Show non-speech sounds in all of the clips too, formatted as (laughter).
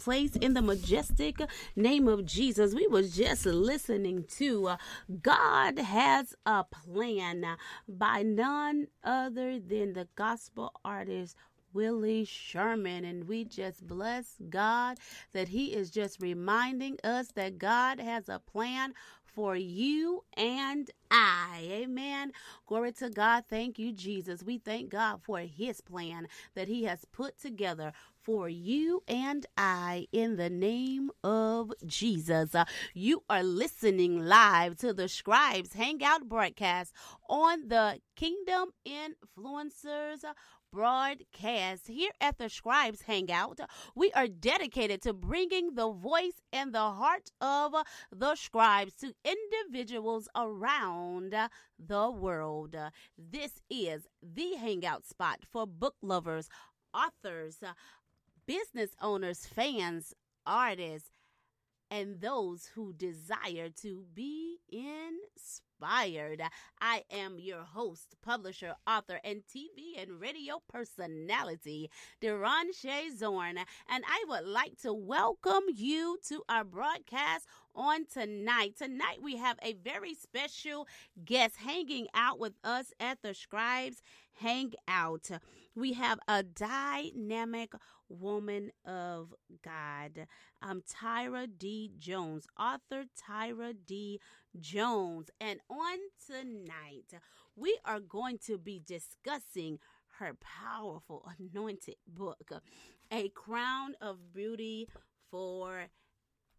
place in the majestic name of Jesus. We was just listening to uh, God has a plan by none other than the gospel artist Willie Sherman. And we just bless God that He is just reminding us that God has a plan for you and I. Amen. Glory to God. Thank you, Jesus. We thank God for His plan that He has put together for you and I in the name of Jesus. Uh, you are listening live to the Scribes Hangout broadcast on the Kingdom Influencers broadcast. Here at the Scribes Hangout, we are dedicated to bringing the voice and the heart of the scribes to individuals around the world. This is the hangout spot for book lovers, authors, business owners, fans, artists, and those who desire to be inspired. I am your host, publisher, author, and TV and radio personality, Deron Shea Zorn, and I would like to welcome you to our broadcast on tonight. Tonight we have a very special guest hanging out with us at the Scribes Hangout. We have a dynamic woman of God, um, Tyria D. Jones, author Tyria D. Jones. And on tonight, we are going to be discussing her powerful, anointed book, A Crown of Beauty for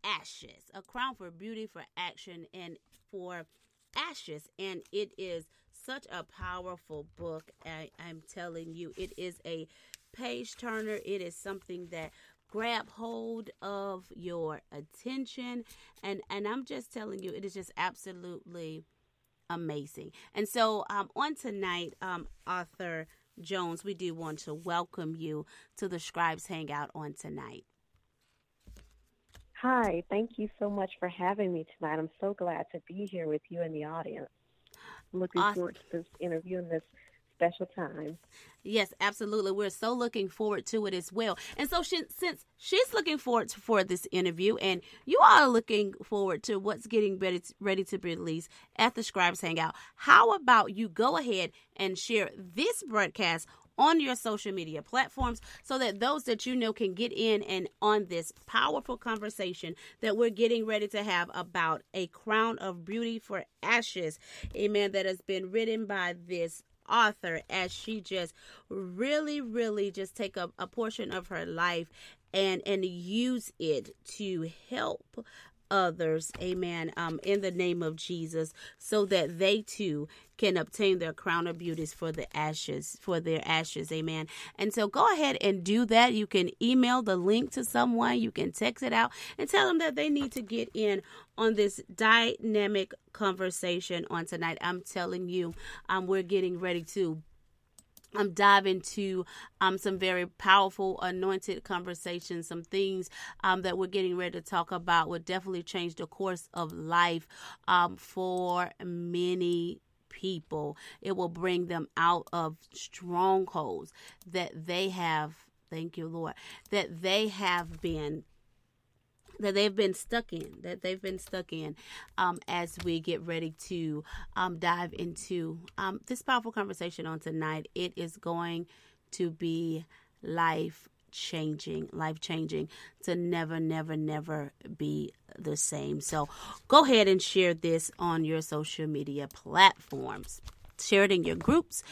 Ashes. A Crown for Beauty for Action and for Ashes. And it is such a powerful book. I, I'm telling you, it is a page turner. It is something that grab hold of your attention and and I'm just telling you it is just absolutely amazing. And so um on tonight um author Jones we do want to welcome you to the Scribes Hangout on tonight. Hi, thank you so much for having me tonight. I'm so glad to be here with you in the audience. Looking Awesome. forward to this interview and this special time. Yes, absolutely. We're so looking forward to it as well. And so, she, since she's looking forward to, for this interview, and you are looking forward to what's getting ready to, ready to be released at the Scribes Hangout, how about you go ahead and share this broadcast on your social media platforms so that those that you know can get in and on this powerful conversation that we're getting ready to have about a crown of beauty for ashes. Amen. That has been written by this author as she just really really just take a, a portion of her life and and use it to help others amen um in the name of jesus so that they too can obtain their crown of beauties for the ashes for their ashes amen. And so go ahead and do that. You can email the link to someone. You can text it out and tell them that they need to get in on this dynamic conversation on tonight. I'm telling you um we're getting ready to I'm diving into um, some very powerful, anointed conversations, some things um, that we're getting ready to talk about will definitely change the course of life um, for many people. It will bring them out of strongholds that they have, thank you, Lord, that they have been that they've been stuck in, that they've been stuck in, um, as we get ready to um, dive into um, this powerful conversation on tonight. It is going to be life changing, life changing to never, never, never be the same. So go ahead and share this on your social media platforms. Share it in your groups.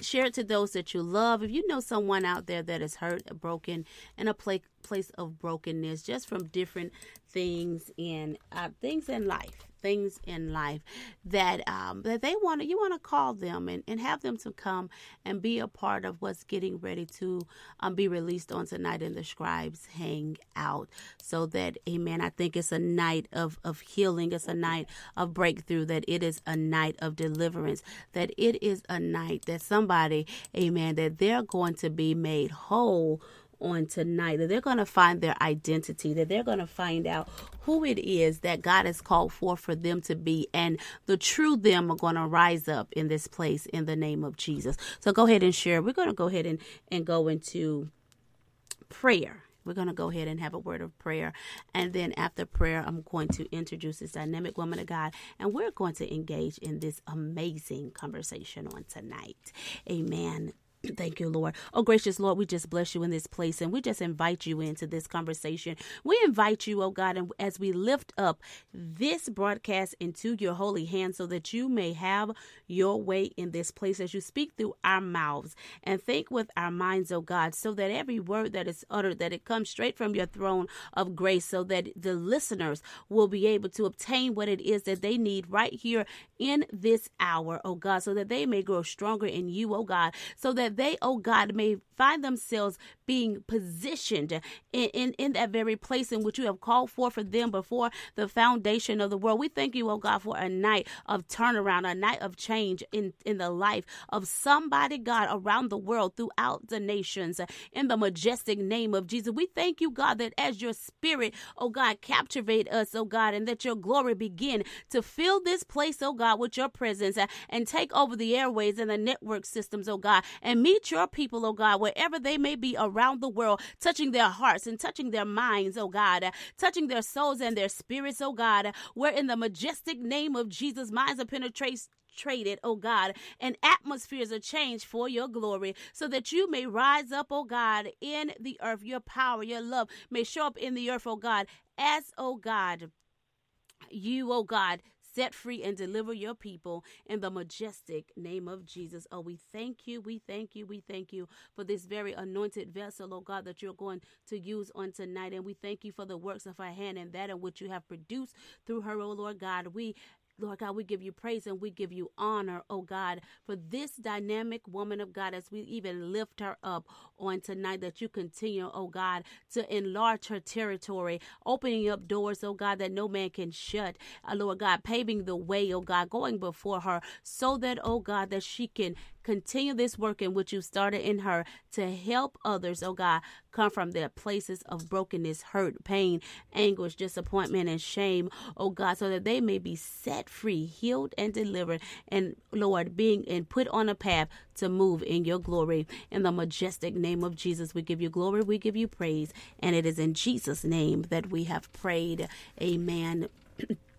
Share it to those that you love. If you know someone out there that is hurt, broken, in a place place of brokenness, just from different things in uh, things in life, things in life that um, that they want to, you want to call them and, and have them to come and be a part of what's getting ready to um, be released on tonight in the scribes hang out so that amen i think it's a night of of healing. It's a night of breakthrough that it is a night of deliverance that it is a night that somebody amen that they're going to be made whole on tonight that they're going to find their identity, that they're going to find out who it is that God has called for for them to be, and the true them are going to rise up in this place in the name of Jesus. So go ahead and share. We're going to go ahead and, and go into prayer. We're going to go ahead and have a word of prayer. And then after prayer, I'm going to introduce this dynamic woman of God. And we're going to engage in this amazing conversation on tonight. Amen. Thank you, Lord. Oh, gracious Lord, we just bless you in this place and we just invite you into this conversation. We invite you, oh God, and as we lift up this broadcast into your holy hands so that you may have your way in this place as you speak through our mouths and think with our minds, oh God, so that every word that is uttered, that it comes straight from your throne of grace so that the listeners will be able to obtain what it is that they need right here in this hour, oh God, so that they may grow stronger in you, oh God, so that they, oh God, may find themselves being positioned in, in, in that very place in which you have called for for them before the foundation of the world. We thank you, oh God, for a night of turnaround, a night of change in, in the life of somebody, God, around the world, throughout the nations, in the majestic name of Jesus. We thank you, God, that as your spirit, oh God, captivate us, oh God, and that your glory begin to fill this place, oh God, with your presence and take over the airways and the network systems, oh God, and meet your people, oh God, wherever they may be around the world, touching their hearts and touching their minds, oh God, touching their souls and their spirits, oh God, where in the majestic name of Jesus, minds are penetrated traded, oh God, and atmospheres are changed for your glory, so that you may rise up, oh God, in the earth. Your power, your love may show up in the earth, oh God, as, oh God, you, oh God, set free and deliver your people in the majestic name of Jesus. Oh, we thank you, we thank you, we thank you for this very anointed vessel, oh God, that you're going to use on tonight. And we thank you for the works of her hand and that in which you have produced through her, oh Lord God. We Lord God, we give you praise and we give you honor, oh God, for this dynamic woman of God as we even lift her up on tonight that you continue, oh God, to enlarge her territory, opening up doors, oh God, that no man can shut. Uh, Lord God, paving the way, oh God, going before her so that, oh God, that she can continue this work in which you started in her to help others, oh God, come from their places of brokenness, hurt, pain, anguish, disappointment, and shame, oh God, so that they may be set free, healed, and delivered, and Lord, being and put on a path to move in your glory. In the majestic name of Jesus, we give you glory, we give you praise, and it is in Jesus' name that we have prayed. Amen. (clears throat)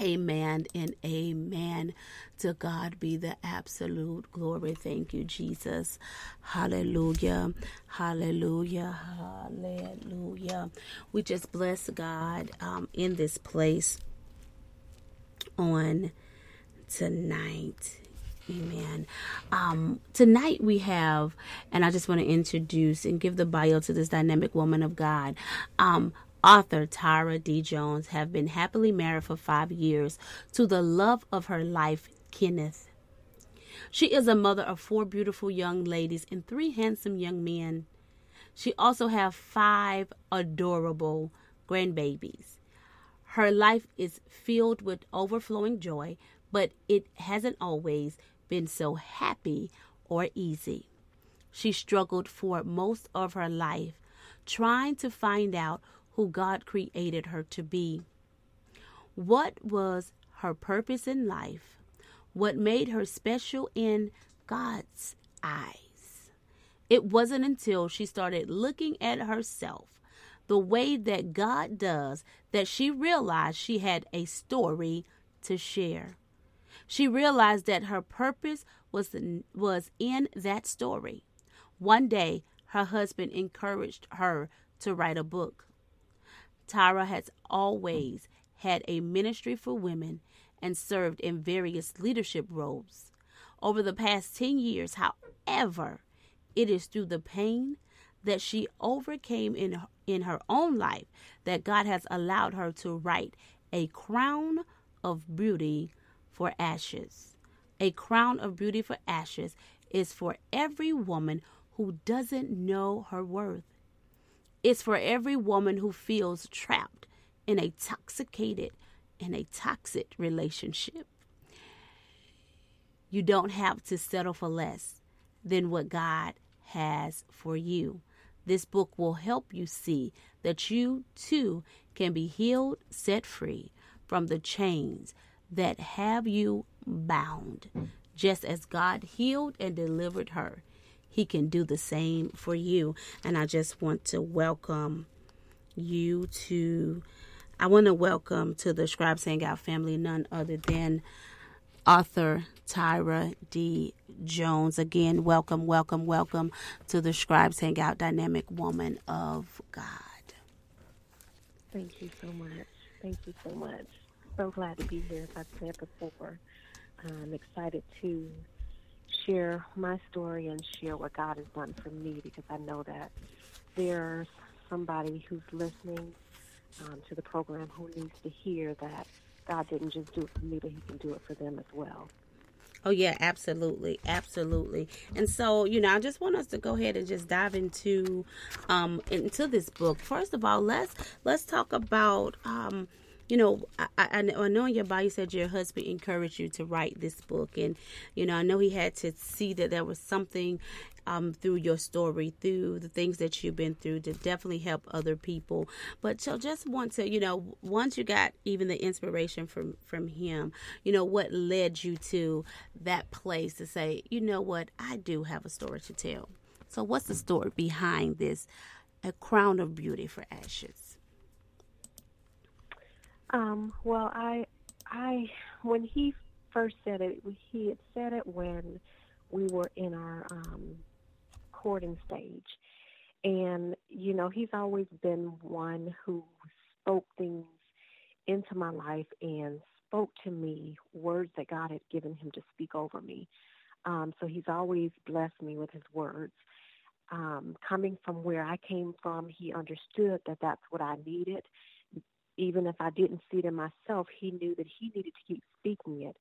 Amen and amen. To God be the absolute glory. Thank you, Jesus. Hallelujah. Hallelujah. Hallelujah. We just bless God um, in this place on tonight. Amen. Um, tonight we have, and I just want to introduce and give the bio to this dynamic woman of God. Um, author Tyria D. Jones have been happily married for five years to the love of her life, Kenneth. She is a mother of four beautiful young ladies and three handsome young men. She also have five adorable grandbabies. Her life is filled with overflowing joy, but it hasn't always been so happy or easy. She struggled for most of her life trying to find out who God created her to be. What was her purpose in life? What made her special in God's eyes? It wasn't until she started looking at herself the way that God does that she realized she had a story to share. She realized that her purpose was, was in that story. One day, her husband encouraged her to write a book. Tyria has always had a ministry for women and served in various leadership roles. Over the past 10 years, however, it is through the pain that she overcame in, in her own life that God has allowed her to write a crown of beauty for ashes. A crown of beauty for ashes is for every woman who doesn't know her worth. It's for every woman who feels trapped in a toxicated in a toxic relationship. You don't have to settle for less than what God has for you. This book will help you see that you too can be healed, set free from the chains that have you bound. Just as God healed and delivered her, He can do the same for you. And I just want to welcome you to, I want to welcome to the Scribes Hangout family none other than author Tyria D. Jones. Again, welcome, welcome, welcome to the Scribes Hangout Dynamic Woman of God. Thank you so much. Thank you so much so glad to be here. As I said before, I'm excited to share my story and share what God has done for me because I know that there's somebody who's listening um, to the program who needs to hear that God didn't just do it for me, but He can do it for them as well. Oh yeah, absolutely, absolutely. And so, you know, I just want us to go ahead and just dive into um into this book. First of all, let's let's talk about um you know, I, I, I know in your bio you said your husband encouraged you to write this book, and you know, I know he had to see that there was something um, through your story, through the things that you've been through, to definitely help other people. But so, just want to, you know, once you got even the inspiration from from him, you know, what led you to that place to say, you know, what, I do have a story to tell. So, what's the story behind this? A crown of beauty for ashes. Um, well, I, I, when he first said it, he had said it when we were in our um, courting stage. And, you know, he's always been one who spoke things into my life and spoke to me words that God had given him to speak over me. Um, so he's always blessed me with his words. Um, coming from where I came from, he understood that that's what I needed even if I didn't see it in myself, he knew that he needed to keep speaking it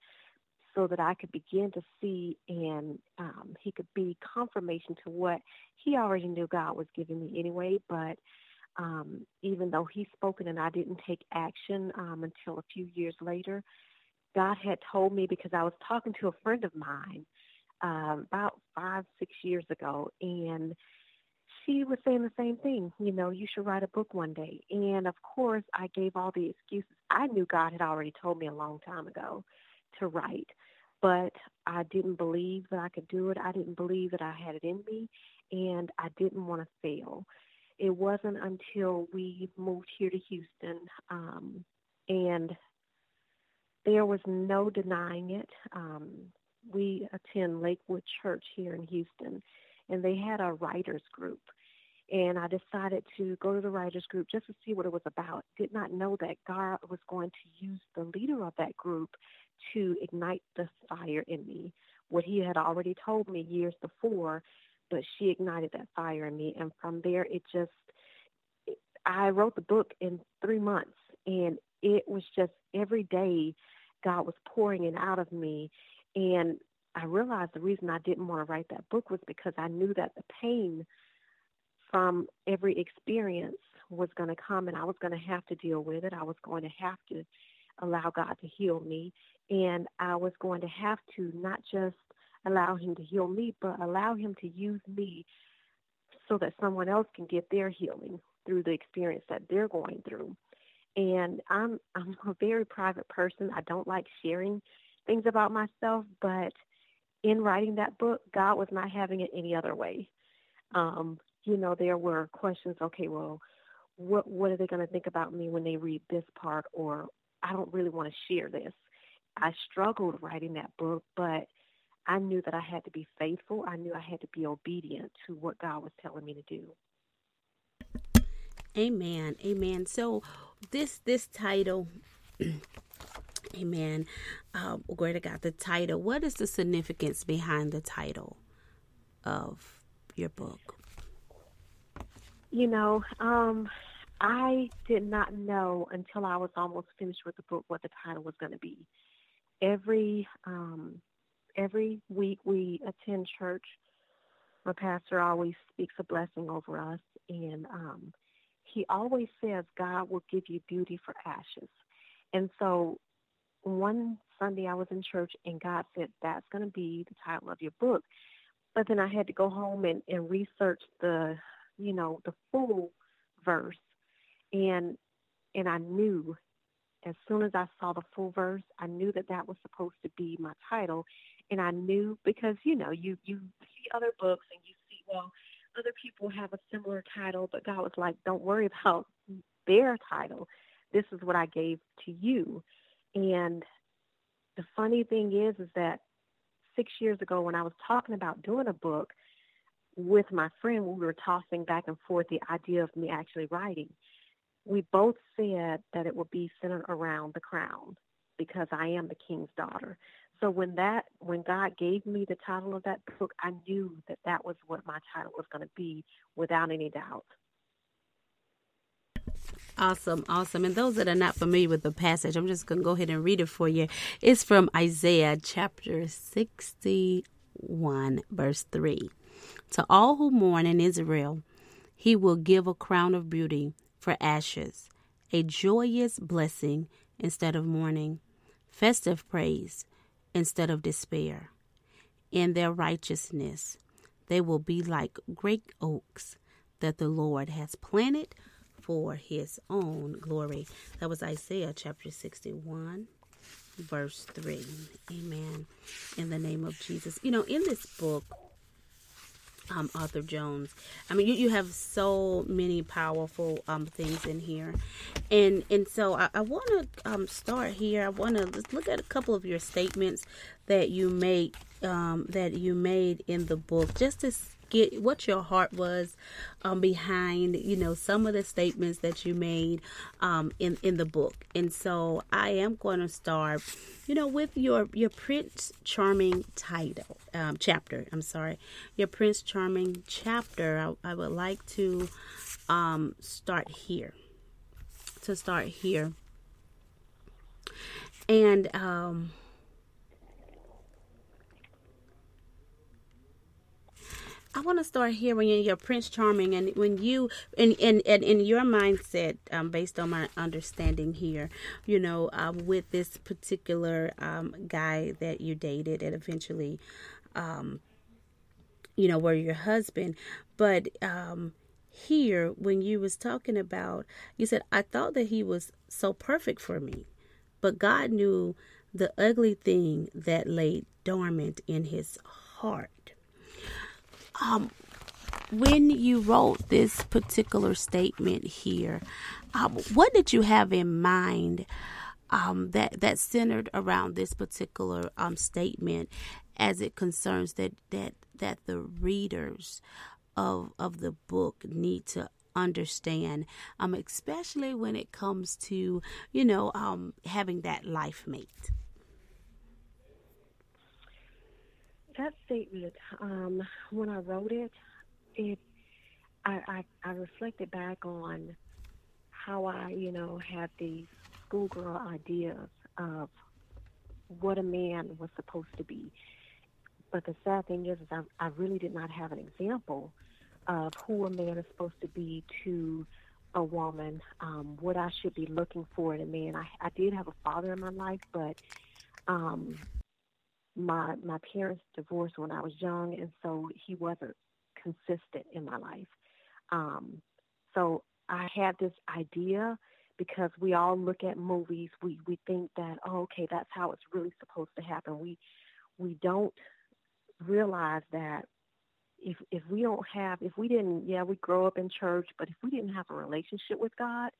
so that I could begin to see and um, he could be confirmation to what he already knew God was giving me anyway. But um, even though he spoke it and I didn't take action um, until a few years later, God had told me because I was talking to a friend of mine um, about five, six years ago, and she was saying the same thing. You know, you should write a book one day. And of course, I gave all the excuses. I knew God had already told me a long time ago to write, but I didn't believe that I could do it. I didn't believe that I had it in me, and I didn't want to fail. It wasn't until we moved here to Houston, um, and there was no denying it. Um, we attend Lakewood Church here in Houston, and they had a writers group and I decided to go to the writers group just to see what it was about. Did not know that God was going to use the leader of that group to ignite the fire in me what he had already told me years before, but she ignited that fire in me. And from there, it just, I wrote the book in three months, and it was just every day God was pouring it out of me. And I realized the reason I didn't want to write that book was because I knew that the pain from every experience was going to come and I was going to have to deal with it. I was going to have to allow God to heal me. And I was going to have to not just allow Him to heal me, but allow Him to use me so that someone else can get their healing through the experience that they're going through. And I'm (laughs) I'm a very private person. I don't like sharing things about myself, but in writing that book, God was not having it any other way. Um, you know, there were questions, okay, well, what what are they going to think about me when they read this part or I don't really want to share this. I struggled writing that book, but I knew that I had to be faithful. I knew I had to be obedient to what God was telling me to do. Amen. Amen. So this this title Amen. Uh, glory to God. The title. What is the significance behind the title of your book? You know, um, I did not know until I was almost finished with the book what the title was going to be. Every um, every week we attend church. My pastor always speaks a blessing over us, and um, he always says God will give you beauty for ashes. And so one Sunday I was in church and God said that's going to be the title of your book. But then I had to go home and, and research the, you know, the full verse and and I knew as soon as I saw the full verse, I knew that that was supposed to be my title, and I knew because you know you you see other books and you see well other people have a similar title, but God was like, don't worry (laughs) about their title. This is what I gave to you, and the funny thing is, is that six years ago when I was talking about doing a book with my friend, we were tossing back and forth the idea of me actually writing we both said that it would be centered around the crown because I am the king's daughter. So when that when God gave me the title of that book, I knew that that was what my title was going to be without any doubt. Awesome, awesome. And those that are not familiar with the passage, I'm just going to go ahead and read it for you. It's from Isaiah chapter 61, verse 3. To all who mourn in Israel, he will give a crown of beauty for ashes, a joyous blessing instead of mourning, festive praise instead of despair. In their righteousness, they will be like great oaks that the Lord has planted for his own glory. That was Isaiah chapter 61, verse 3. Amen. In the name of Jesus. You know, in this book, um, author Jones. I mean, you, you have so many powerful um, things in here, and and so I, I want to um, start here. I want to look at a couple of your statements that you made um, that you made in the book, just to get what your heart was um, behind, you know, some of the statements that you made um, in in the book. And so I am going to start, you know, with your your Prince Charming title um, chapter. I'm sorry, your Prince Charming chapter. I, I would like to um, start here. To start here, and um, I want to start here when you're Prince Charming and when you in, in, in, your mindset, um, based on my understanding here, you know, um, with this particular um, guy that you dated and eventually, um, you know, were your husband, but um, here when you was talking about, you said I thought that he was so perfect for me, but God knew the ugly thing that lay dormant in his heart um, when you wrote this particular statement here, um, what did you have in mind um, that that centered around this particular um, statement, as it concerns that that that the readers of of the book need to understand, um, especially when it comes to you know um, having that life mate. That statement, um, when I wrote it, it I, I I reflected back on how I, you know, had these schoolgirl ideas of what a man was supposed to be. But the sad thing is, is I, I really did not have an example of who a man is supposed to be to a woman, um, what I should be looking for in a man. I, I did have a father in my life, but um, my my parents divorced when I was young, and so he wasn't consistent in my life. Um, so I had this idea because we all look at movies, we we think that oh, okay, that's how it's really supposed to happen. We we don't realize that if if we don't have if we didn't yeah we grow up in church, but if we didn't have a relationship with God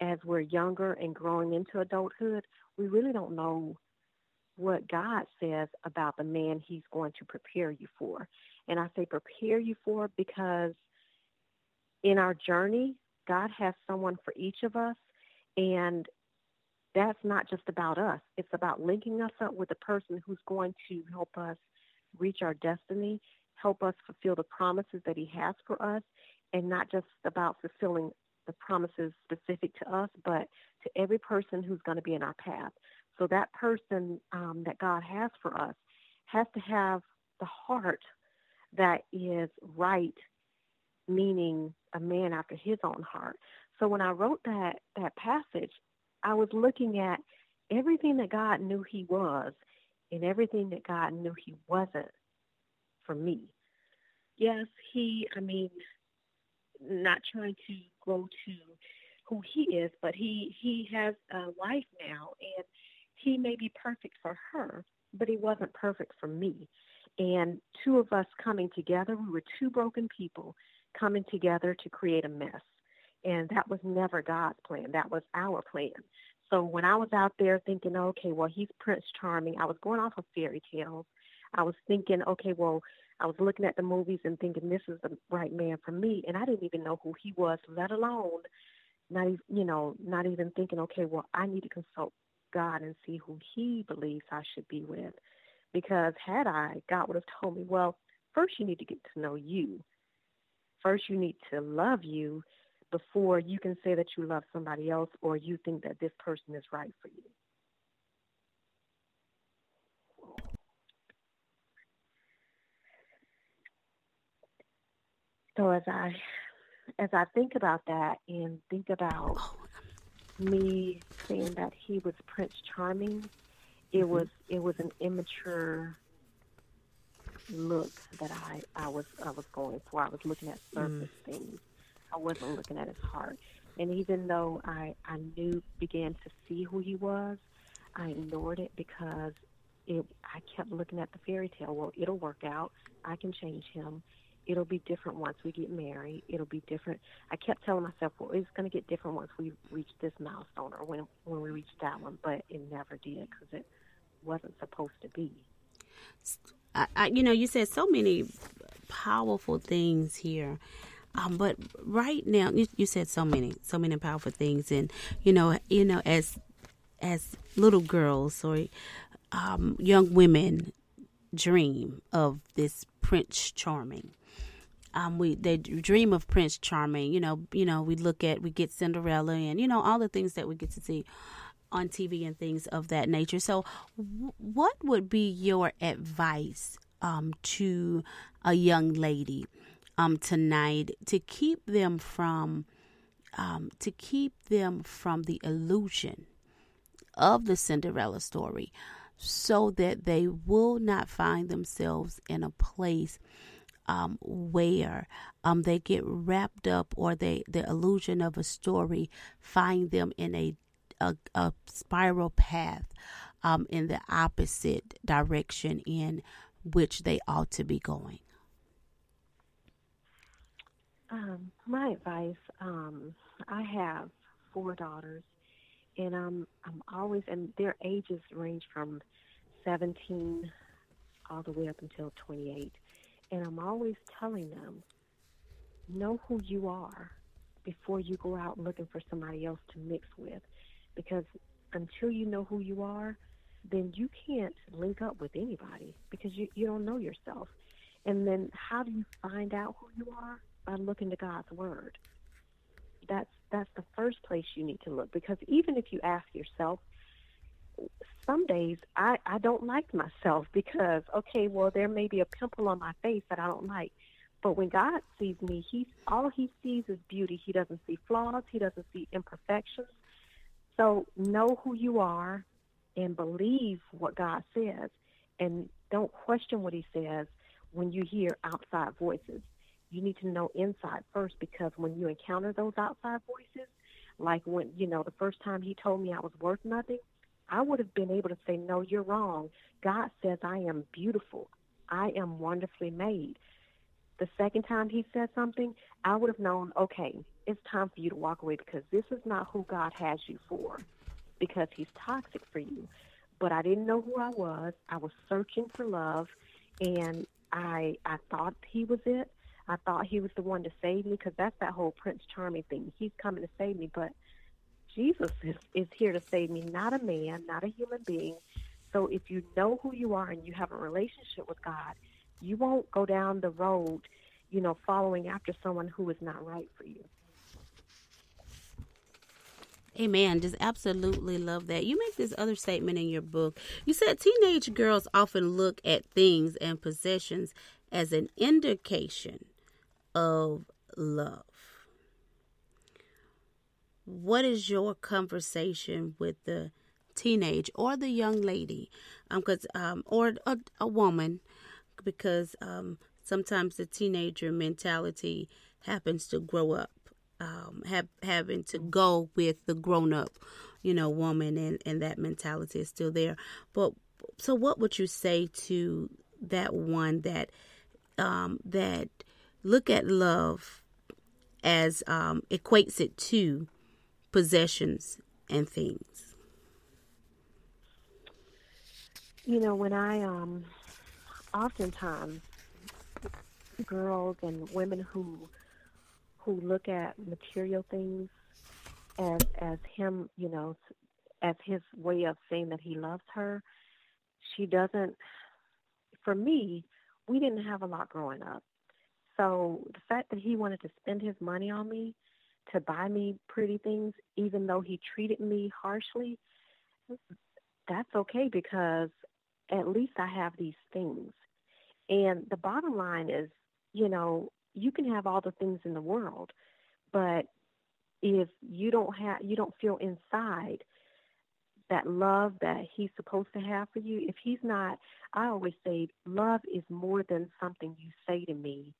as we're younger and growing into adulthood, we really don't know what God says about the man he's going to prepare you for. And I say prepare you for because in our journey, God has someone for each of us. And that's not just about us. It's about linking us up with a person who's going to help us reach our destiny, help us fulfill the promises that he has for us, and not just about fulfilling the promises specific to us, but to every person who's going to be in our path. So that person um, that God has for us has to have the heart that is right, meaning a man after his own heart. So when I wrote that that passage, I was looking at everything that God knew he was and everything that God knew he wasn't for me. Yes, he, I mean, not trying to go to who he is, but he he has a wife now and he may be perfect for her, but he wasn't perfect for me. And two of us coming together, we were two broken people coming together to create a mess. And that was never God's plan. That was our plan. So when I was out there thinking, okay, well, he's Prince Charming, I was going off of fairy tales. I was thinking, okay, well, I was looking at the movies and thinking this is the right man for me, and I didn't even know who he was, let alone not even, you know, not even thinking, okay, well, I need to consult God and see who He believes I should be with. Because had I, God would have told me, well, first you need to get to know you. First, you need to love you before you can say that you love somebody else or you think that this person is right for you. So as I as I think about that and think about oh. Me saying that he was Prince Charming, it was it was an immature look that I, I was I was going for. I was looking at surface mm. things. I wasn't looking at his heart. And even though I, I knew began to see who he was, I ignored it because it I kept looking at the fairy tale. Well, it'll work out. I can change him it'll be different once we get married. It'll be different. I kept telling myself, well, it's going to get different once we reach this milestone or when when we reach that one, but it never did because it wasn't supposed to be. I, I, you know, you said so many powerful things here. Um, but right now, you, you said so many, so many powerful things, and you know, you know, as as little girls or um, young women dream of this Prince Charming, um, we they dream of Prince Charming. You know, you know, we look at we get Cinderella and you know all the things that we get to see on TV and things of that nature. So, w- what would be your advice um, to a young lady um, tonight to keep them from um, to keep them from the illusion of the Cinderella story, so that they will not find themselves in a place um, where um, they get wrapped up or they the illusion of a story find them in a a, a spiral path um, in the opposite direction in which they ought to be going. Um, my advice, um, I have four daughters, and I'm I'm always and their ages range from 17 all the way up until 28. And I'm always telling them, know who you are before you go out looking for somebody else to mix with. Because until you know who you are, then you can't link up with anybody because you, you don't know yourself. And then how do you find out who you are? By looking to God's word. That's that's the first place you need to look because even if you ask yourself, some days I, I don't like myself because okay, well there may be a pimple on my face that I don't like. But when God sees me, he all he sees is beauty. He doesn't see flaws, he doesn't see imperfections. So know who you are and believe what God says and don't question what he says when you hear outside voices. You need to know inside first because when you encounter those outside voices, like when, you know, the first time he told me I was worth nothing, I would have been able to say, No, you're wrong. God says I am beautiful. I am wonderfully made. The second time he said something, I would have known, okay, it's time for you to walk away because this is not who God has you for because he's toxic for you. But I didn't know who I was. I was searching for love and I I thought he was it. I thought he was the one to save me because that's that whole Prince Charming thing. He's coming to save me, but Jesus is, is here to save me, not a man, not a human being. So if you know who you are and you have a relationship with God, you won't go down the road, you know, following after someone who is not right for you. Amen. Just absolutely love that. You make this other statement in your book. You said teenage girls often look at things and possessions as an indication of love. What is your conversation with the teenage or the young lady, um, cause, um, or a, a woman, because um, sometimes the teenager mentality happens to grow up, um, have, having to go with the grown up, you know, woman, and, and that mentality is still there. But so, what would you say to that one that um, that look at love as um, equates it to possessions and things? You know, when I um, oftentimes girls and women who who look at material things as as him, you know, as his way of saying that he loves her, she doesn't. For me, we didn't have a lot growing up, so the fact that he wanted to spend his money on me to buy me pretty things, even though he treated me harshly, that's okay because at least I have these things. And the bottom line is, you know, you can have all the things in the world, but if you don't have you don't feel inside that love that he's supposed to have for you, if he's not I always say love is more than something you say to me.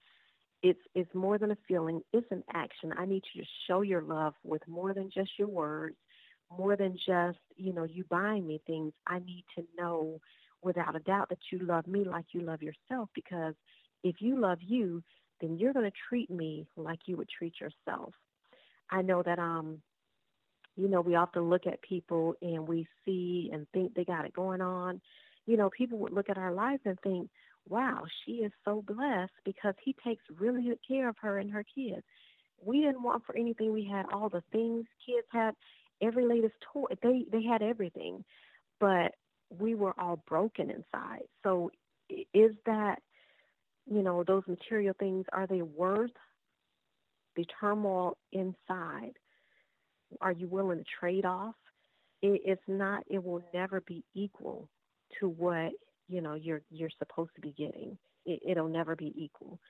It's it's more than a feeling, it's an action. I need you to show your love with more than just your words, more than just, you know, you buying me things. I need to know without a doubt that you love me like you love yourself because if you love you, then you're going to treat me like you would treat yourself. I know that um you know, we often look at people and we see and think they got it going on. You know, people would look at our lives and think, wow, she is so blessed because he takes really good care of her and her kids. We didn't want for anything. We had all the things kids had, every latest toy. They they had everything, but we were all broken inside. So is that, you know, those material things, are they worth the turmoil inside? Are you willing to trade off? It, it's not, it will never be equal to what, you know, you're, you're supposed to be getting. It, it'll never be equal.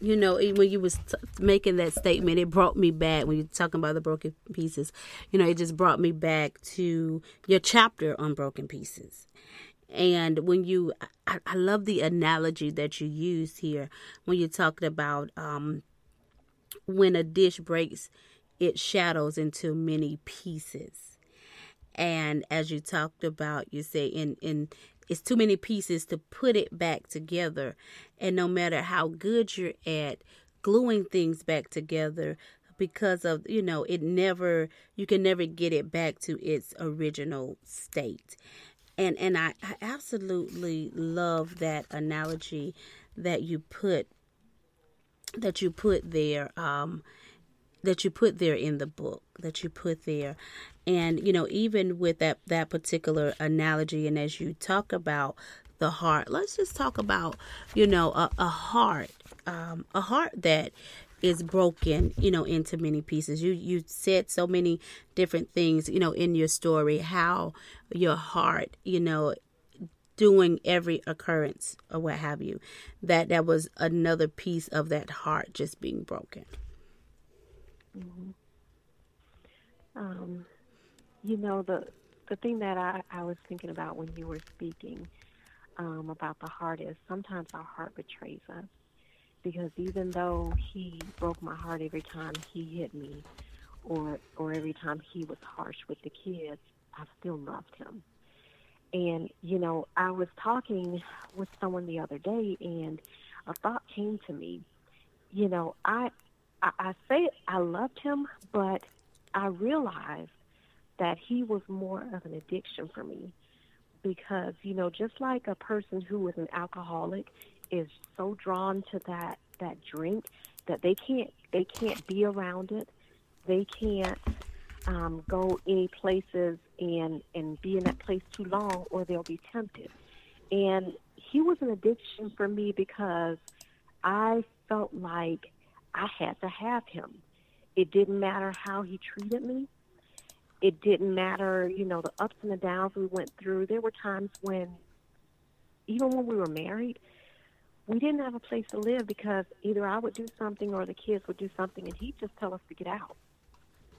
You know when you was t- making that statement it brought me back. When you're talking about the broken pieces you know it just brought me back to your chapter on broken pieces. And when you i, I love the analogy that you used here when you're talking about um, when a dish breaks it shadows into many pieces and as you talked about you say in in it's too many pieces to put it back together. And no matter how good you're at gluing things back together, because of you know it never you can never get it back to its original state and and I, I absolutely love that analogy that you put that you put there um that you put there in the book that you put there And you know, even with that that particular analogy, and as you talk about the heart, let's just talk about you know a, a heart, um, a heart that is broken, you know, into many pieces. You you said so many different things, you know, in your story, how your heart, you know, doing every occurrence or what have you, that that was another piece of that heart just being broken. Mm-hmm. Um, you know the the thing that I, I was thinking about when you were speaking um, about the heart is sometimes our heart betrays us because even though he broke my heart every time he hit me or or every time he was harsh with the kids, I still loved him. And you know, I was talking with someone the other day, and a thought came to me. You know, I I, I say I loved him, but I realized that he was more of an addiction for me because you know, just like a person who is an alcoholic is so drawn to that that drink that they can't they can't be around it. They can't um, go any places and and be in that place too long, or they'll be tempted. And he was an addiction for me because I felt like I had to have him. It didn't matter how he treated me. It didn't matter, you know, the ups and the downs we went through. There were times when, even when we were married, we didn't have a place to live because either I would do something or the kids would do something, and he'd just tell us to get out.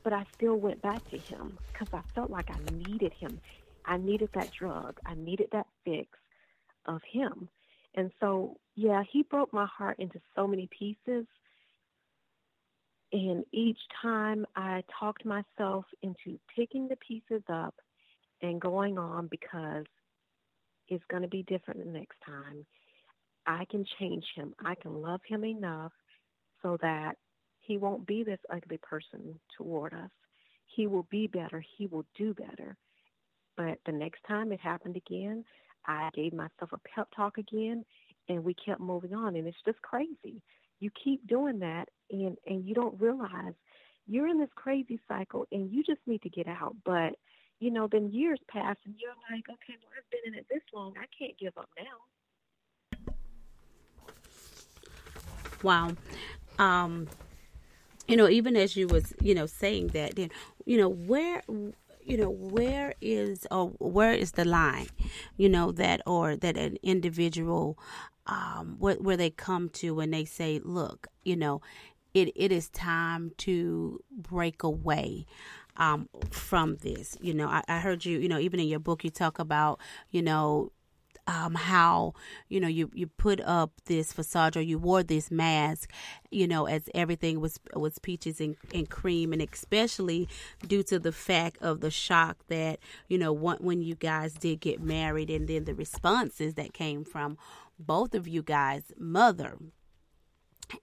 But I still went back to him because I felt like I needed him. I needed that drug. I needed that fix of him. And so, yeah, he broke my heart into so many pieces. And each time I talked myself into picking the pieces up and going on because it's going to be different the next time I can change him. I can love him enough so that he won't be this ugly person toward us. He will be better. He will do better. But the next time it happened again, I gave myself a pep talk again, and we kept moving on. And it's just crazy. You keep doing that, and and you don't realize you're in this crazy cycle, and you just need to get out. But you know, then years pass, and you're like, okay, well, I've been in it this long. I can't give up now. Wow. Um, you know, even as you was, you know, saying that, then, you know, where, you know, where is or where is the line, you know, that or that an individual, um, where, where they come to when they say, look, you know, it, it is time to break away um, from this. You know, I, I, heard you, you know, even in your book, you talk about, you know, um, how you know you you put up this facade or you wore this mask, you know, as everything was was peaches and, and cream, and especially due to the fact of the shock that you know when you guys did get married, and then the responses that came from both of you guys' mother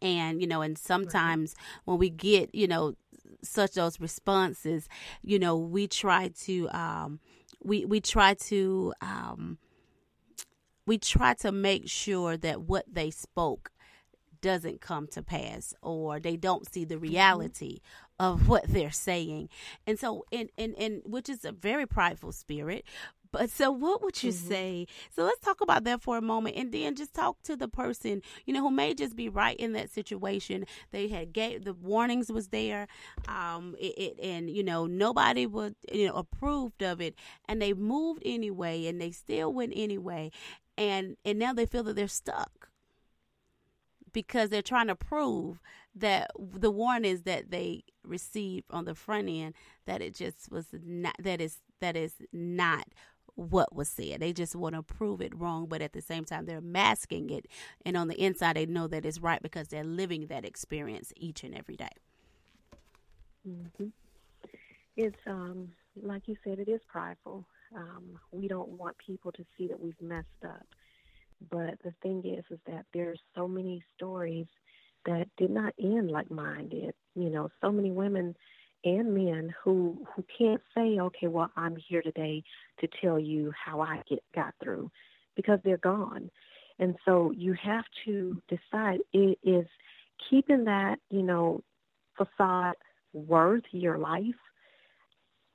and you know and sometimes right. when we get you know such those responses you know we try to um we we try to um we try to make sure that what they spoke doesn't come to pass or they don't see the mm-hmm. reality of what they're saying and so and and, and which is a very prideful spirit but so what would you mm-hmm. say so let's talk about that for a moment and then just talk to the person you know who may just be right in that situation they had gave the warnings was there um it, it and you know nobody would you know approved of it and they moved anyway and they still went anyway and and now they feel that they're stuck because they're trying to prove that the warnings that they received on the front end that it just was not that is that is not what was said. They just want to prove it wrong, but at the same time they're masking it and on the inside they know that it's right because they're living that experience each and every day. Mm-hmm. It's um like you said it is prideful um, we don't want people to see that we've messed up. But the thing is, is that there's so many stories that did not end like mine did. You know, so many women and men who who can't say, okay, well, I'm here today to tell you how I get got through, because they're gone. And so you have to decide: is keeping that, you know, facade worth your life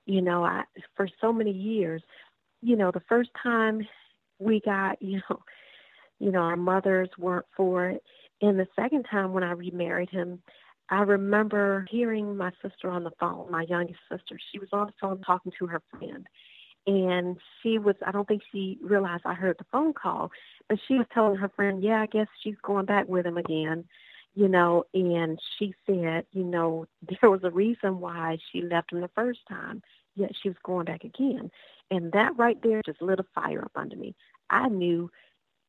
You know, I for so many years, you know, the first time we got, (laughs) you know, you know, our mothers weren't for it. And the second time when I remarried him, I remember hearing my sister on the phone, my youngest sister. She was on the phone talking to her friend. And she was, I don't think she realized I heard the phone call, but she was telling her friend, yeah, I guess she's going back with him again, you know. And she said, you know, (laughs) there was a reason why she left him the first time, yet she was going back again. And that right there just lit a fire up under me. I knew,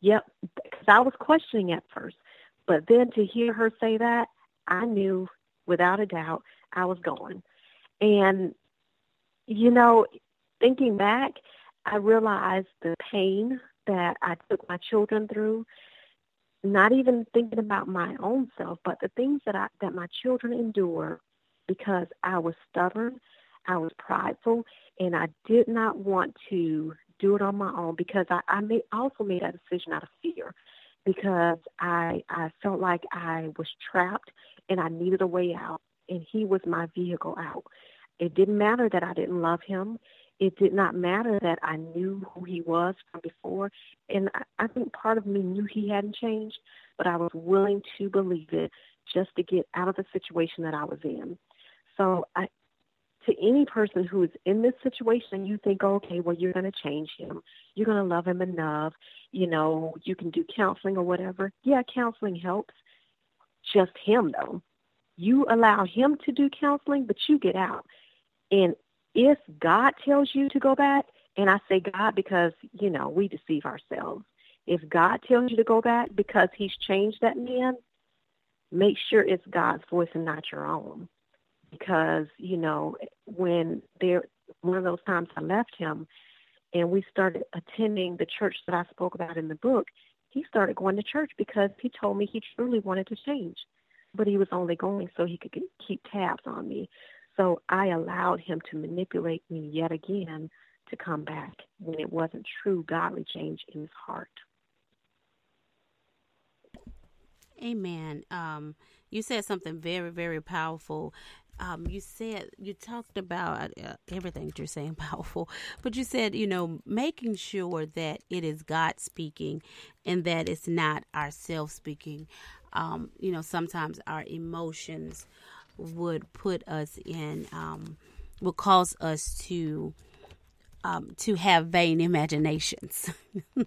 yep, because I was questioning at first. But then to hear her say that, I knew without a doubt I was going. And, you know, thinking back, I realized the pain that I took my children through, not even thinking about my own self, but the things that I that my children endure because I was stubborn, I was prideful, and I did not want to do it on my own because I, I made also made that decision out of fear because I I felt like I was trapped and I needed a way out and he was my vehicle out. It didn't matter that I didn't love him. It did not matter that I knew who he was from before. And I, I think part of me knew he hadn't changed, but I was willing to believe it just to get out of the situation that I was in. So I, to any person who is in this situation, you think, okay, well, you're going to change him. You're going to love him enough. You know, you can do counseling or whatever. Yeah, counseling helps. Just him, though. You allow him to do counseling, but you get out. And if God tells you to go back, and I say God because, you know, we deceive ourselves. If God tells you to go back because he's changed that man, make sure it's God's voice and not your own because you know when there one of those times I left him and we started attending the church that I spoke about in the book, he started going to church because he told me he truly wanted to change, but he was only going so he could keep tabs on me. So I allowed him to manipulate me yet again to come back when it wasn't true godly change in his heart. Amen. Um, you said something very, very powerful um, you said you talked about uh, everything that you're saying (laughs) powerful, but you said you know making sure that it is God speaking and that it's not ourselves speaking. Um, you know, sometimes our emotions would put us in, um, would cause us to um, to have vain imaginations, (laughs)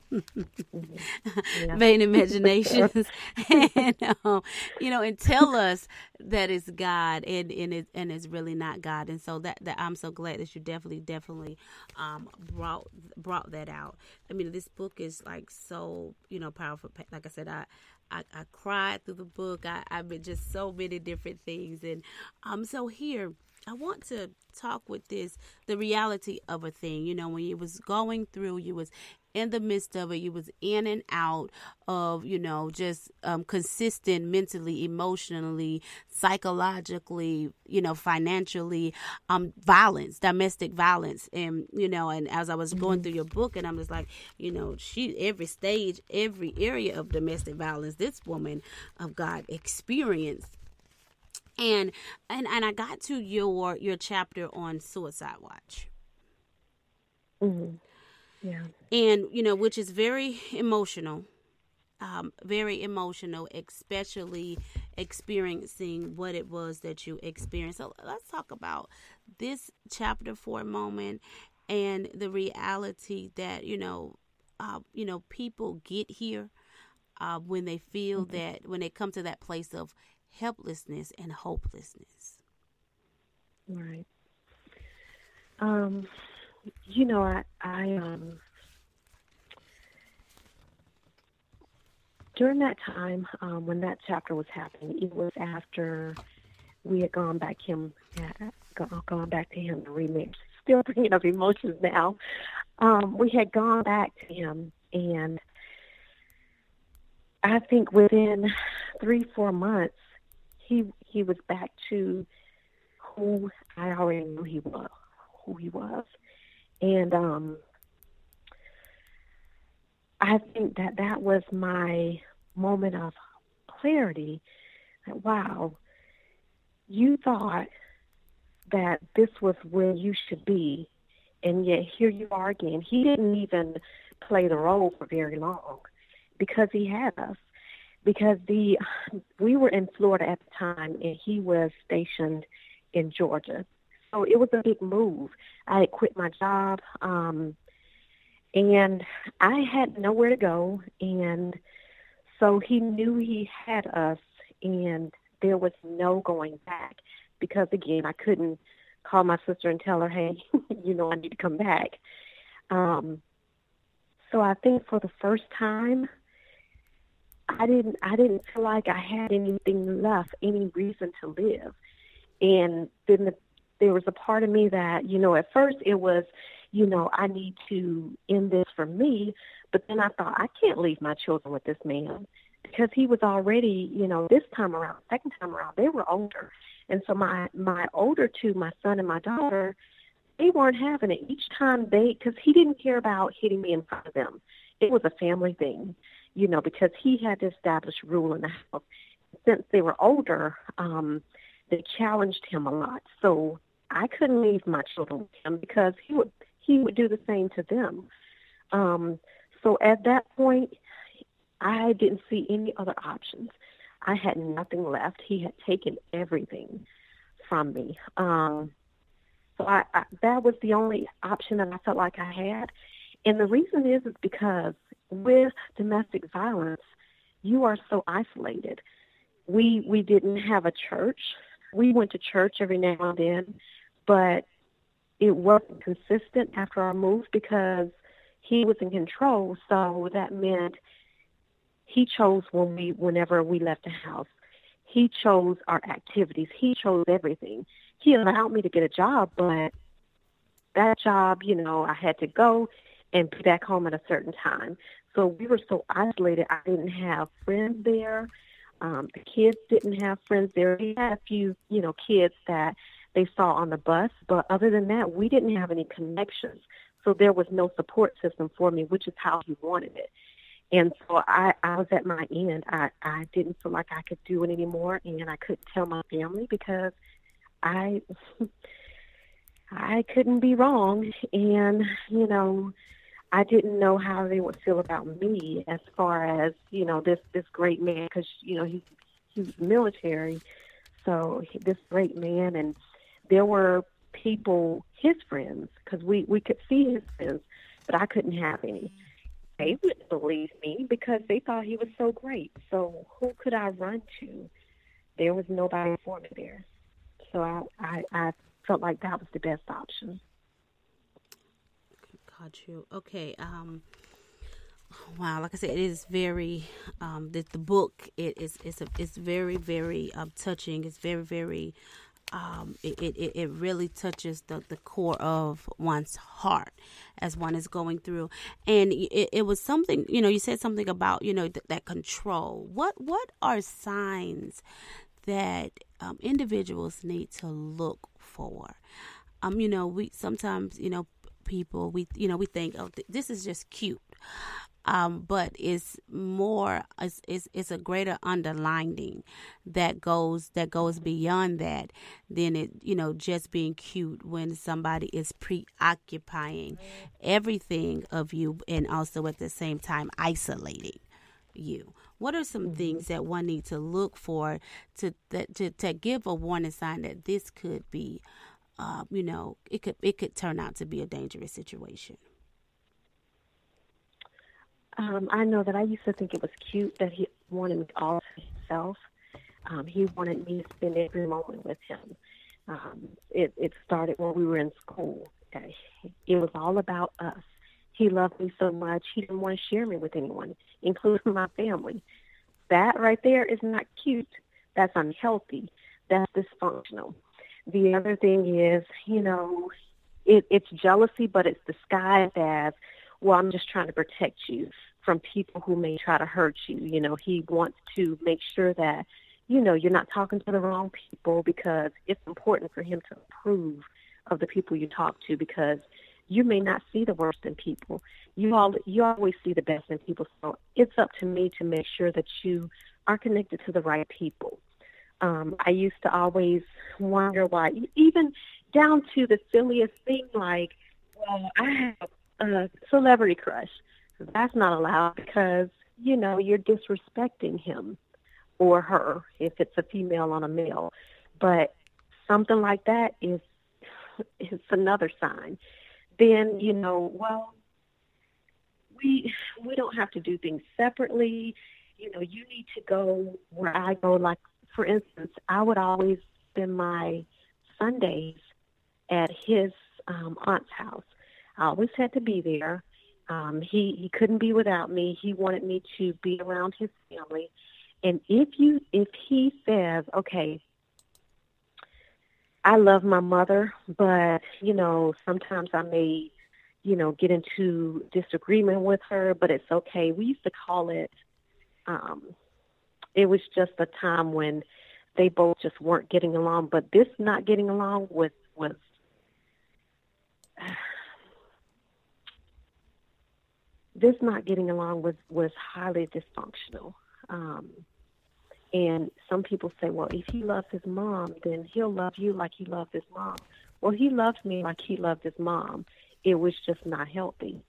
vain imaginations, (laughs) and um, you know, and tell us that it's God and and it, and it's really not God. And so that that I'm so glad that you definitely definitely um, brought brought that out. I mean, this book is like so you know powerful. Like I said, I I, I cried through the book. I, I've been just so many different things, and um, so here I want to talk with this the reality of a thing. You know, when you was going through, you was in the midst of it, you was in and out of, you know, just um, consistent mentally, emotionally, psychologically, you know, financially, um, violence, domestic violence, and you know, and as I was going mm-hmm. through your book, and I'm just like, you know, she every stage, every area of domestic violence, this woman of God experienced and and and I got to your your chapter on suicide watch. Mm-hmm. Yeah, and you know, which is very emotional, um, very emotional, especially experiencing what it was that you experienced. So let's talk about this chapter for a moment and the reality that you know, uh, you know, people get here uh, when they feel mm-hmm. that when they come to that place of helplessness and hopelessness. Right. Um, you know, I, I um, during that time um, when that chapter was happening, it was after we had gone back him, gone back to him to remix. Still bringing up emotions now. Um, we had gone back to him, and I think within three, four months, he he was back to who I already knew he was, who he was, and um, I think that that was my moment of clarity. That wow, you thought that this was where you should be, and yet here you are again. He didn't even play the role for very long because he had us. Because the we were in Florida at the time, and he was stationed in Georgia, so it was a big move. I had quit my job, um, and I had nowhere to go, and so he knew he had us, and there was no going back because again, I couldn't call my sister and tell her, "Hey, (laughs) you know, I need to come back." Um, so I think for the first time, I didn't I didn't feel like I had anything left, any reason to live. And then the, there was a part of me that, you know, at first it was, you know, I need to end this for me, but then I thought I can't leave my children with this man because he was already, you know, this time around, second time around, they were older. And so my my older two, my son and my daughter, they weren't having it. Each time they, because he didn't care about hitting me in front of them. It was a family thing, you know, because he had to establish rule in the house. Since they were older, um, they challenged him a lot. So I couldn't leave my children with him because he would he would do the same to them. Um, so at that point, I didn't see any other options. I had nothing left. He had taken everything from me. Um, so I, I that was the only option that I felt like I had. And the reason is is because with domestic violence, you are so isolated. We we didn't have a church. We went to church every now and then, but it wasn't consistent after our move because he was in control. So that meant he chose when we whenever we left the house. He chose our activities. He chose everything he allowed me to get a job, but that job, you know, I had to go and be back home at a certain time. So we were so isolated. I didn't have friends there. Um, the kids didn't have friends there. We had a few, you know, kids that they saw on the bus, but other than that, we didn't have any connections. So there was no support system for me, which is how he wanted it. And so I, I was at my end. I, I didn't feel like I could do it anymore, and I couldn't tell my family because I (laughs) I couldn't be wrong, and you know, I didn't know how they would feel about me as far as you know this this great man because you know he he was military, so he, this great man, and there were people his friends because we we could see his friends, but I couldn't have any. They wouldn't believe me because they thought he was so great. So who could I run to? There was nobody for me there. So I, I, I felt like that was the best option. Got you. Okay. Um, wow. Like I said, it is very, um, the, the book, it is, it's, a, it's very, very um, touching. It's very, very, um, it, it, it really touches the, the core of one's heart as one is going through. And it, it was something, you know, you said something about, you know, th- that control. What, what are signs that um, individuals need to look for. Um, you know, we sometimes, you know, people we you know we think oh th- this is just cute um, but it's more it's, it's, it's a greater underlining that goes that goes beyond that than it you know just being cute when somebody is preoccupying everything of you and also at the same time isolating you what are some mm-hmm. things that one needs to look for to that to, to give a warning sign that this could be, uh, you know, it could it could turn out to be a dangerous situation? Um, I know that I used to think it was cute that he wanted me all to himself. Um, he wanted me to spend every moment with him. Um, it, it started when we were in school. It was all about us. He loved me so much, he didn't want to share me with anyone, including my family. That right there is not cute. That's unhealthy. That's dysfunctional. The other thing is, you know, it, it's jealousy, but it's disguised as, well, I'm just trying to protect you from people who may try to hurt you. You know, he wants to make sure that, you know, you're not talking to the wrong people because it's important for him to approve of the people you talk to because you may not see the worst in people. You all you always see the best in people. So it's up to me to make sure that you are connected to the right people. Um, I used to always wonder why, even down to the silliest thing like, well, I have a celebrity crush. That's not allowed because, you know, you're disrespecting him or her if it's a female on a male. But something like that is it's another sign. Then, you know, well, we we don't have to do things separately. You know, you need to go where I go. Like for instance, I would always spend my Sundays at his um, aunt's house. I always had to be there. Um, he he couldn't be without me. He wanted me to be around his family. And if you if he says, okay, I love my mother, but you know sometimes I may you know, get into disagreement with her, but it's okay. We used to call it, um, it was just a time when they both just weren't getting along. But this not getting along was, was, (sighs) this not getting along was, was highly dysfunctional. Um, and some people say, well, if he loves his mom, then he'll love you like he loved his mom. Well, he loved me like he loved his mom it was just not healthy.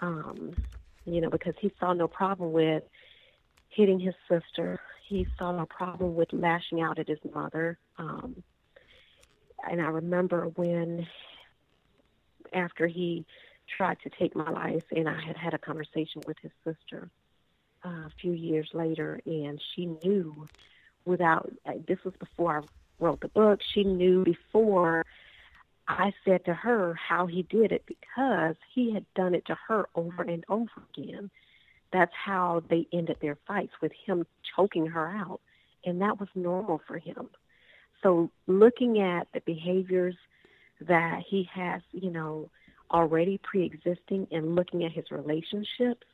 Um, you know, because he saw no problem with hitting his sister. He saw no problem with lashing out at his mother. Um, and I remember when, after he tried to take my life, and I had had a conversation with his sister uh, a few years later, and she knew without, this was before I wrote the book, she knew before I said to her how he did it because he had done it to her over and over again. That's how they ended their fights with him choking her out. And that was normal for him. So looking at the behaviors that he has, you know, already pre-existing and looking at his relationships,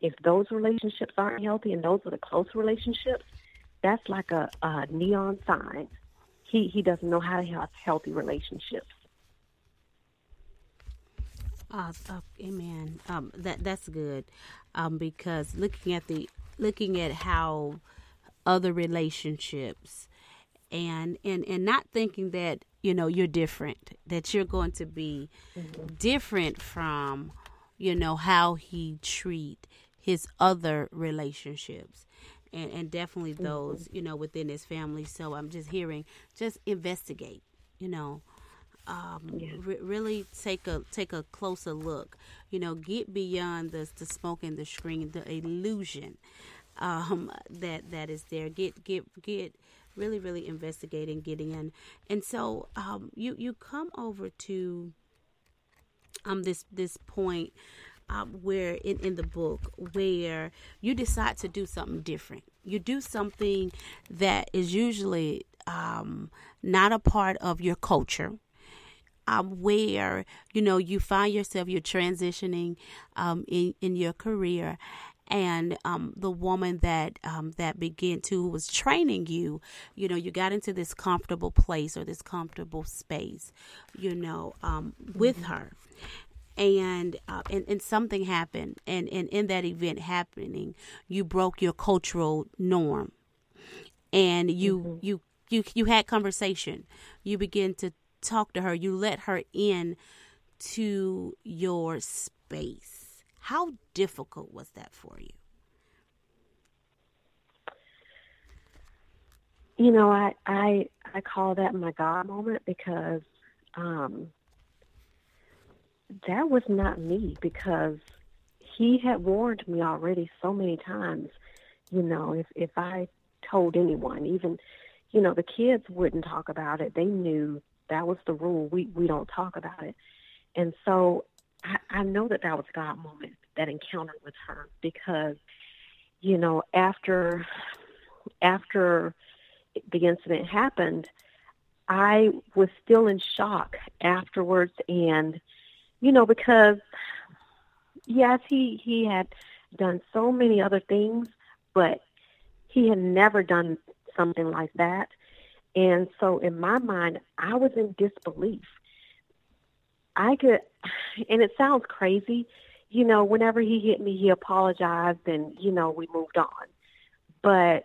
if those relationships aren't healthy and those are the close relationships, that's like a, a neon sign he he doesn't know how to have healthy relationships. Uh, uh, amen. Um, that that's good, um, because looking at the looking at how other relationships, and and and not thinking that you know you're different, that you're going to be mm-hmm. different from, you know how he treat his other relationships, and, and definitely mm-hmm. those you know within his family. So I'm just hearing, just investigate, you know, um, re- really take a take a closer look. You know, get beyond the the smoke and the screen, the illusion um, that that is there. Get get get really really investigating, getting in, and so um, you you come over to um this this point um, where in, in the book where you decide to do something different. You do something that is usually um, not a part of your culture. Um, where you know you find yourself you're transitioning um, in in your career. And um, the woman that um, that began to who was training you, you know, you got into this comfortable place or this comfortable space, you know, um, with mm-hmm. her, and, uh, and and something happened. And, and in that event happening you broke your cultural norm. And you mm-hmm. you you you had conversation. You begin to talk to her you let her in to your space how difficult was that for you you know i i i call that my god moment because um that was not me because he had warned me already so many times. You know, if if I told anyone, even you know, the kids wouldn't talk about it. They knew that was the rule. We we don't talk about it. And so I, I know that that was God moment, that encounter with her, because you know after after the incident happened, I was still in shock afterwards, and you know, because yes, he he had done so many other things, but he had never done something like that. And so in my mind, I was in disbelief. I could, and it sounds crazy, you know, whenever he hit me, he apologized and, you know, we moved on. But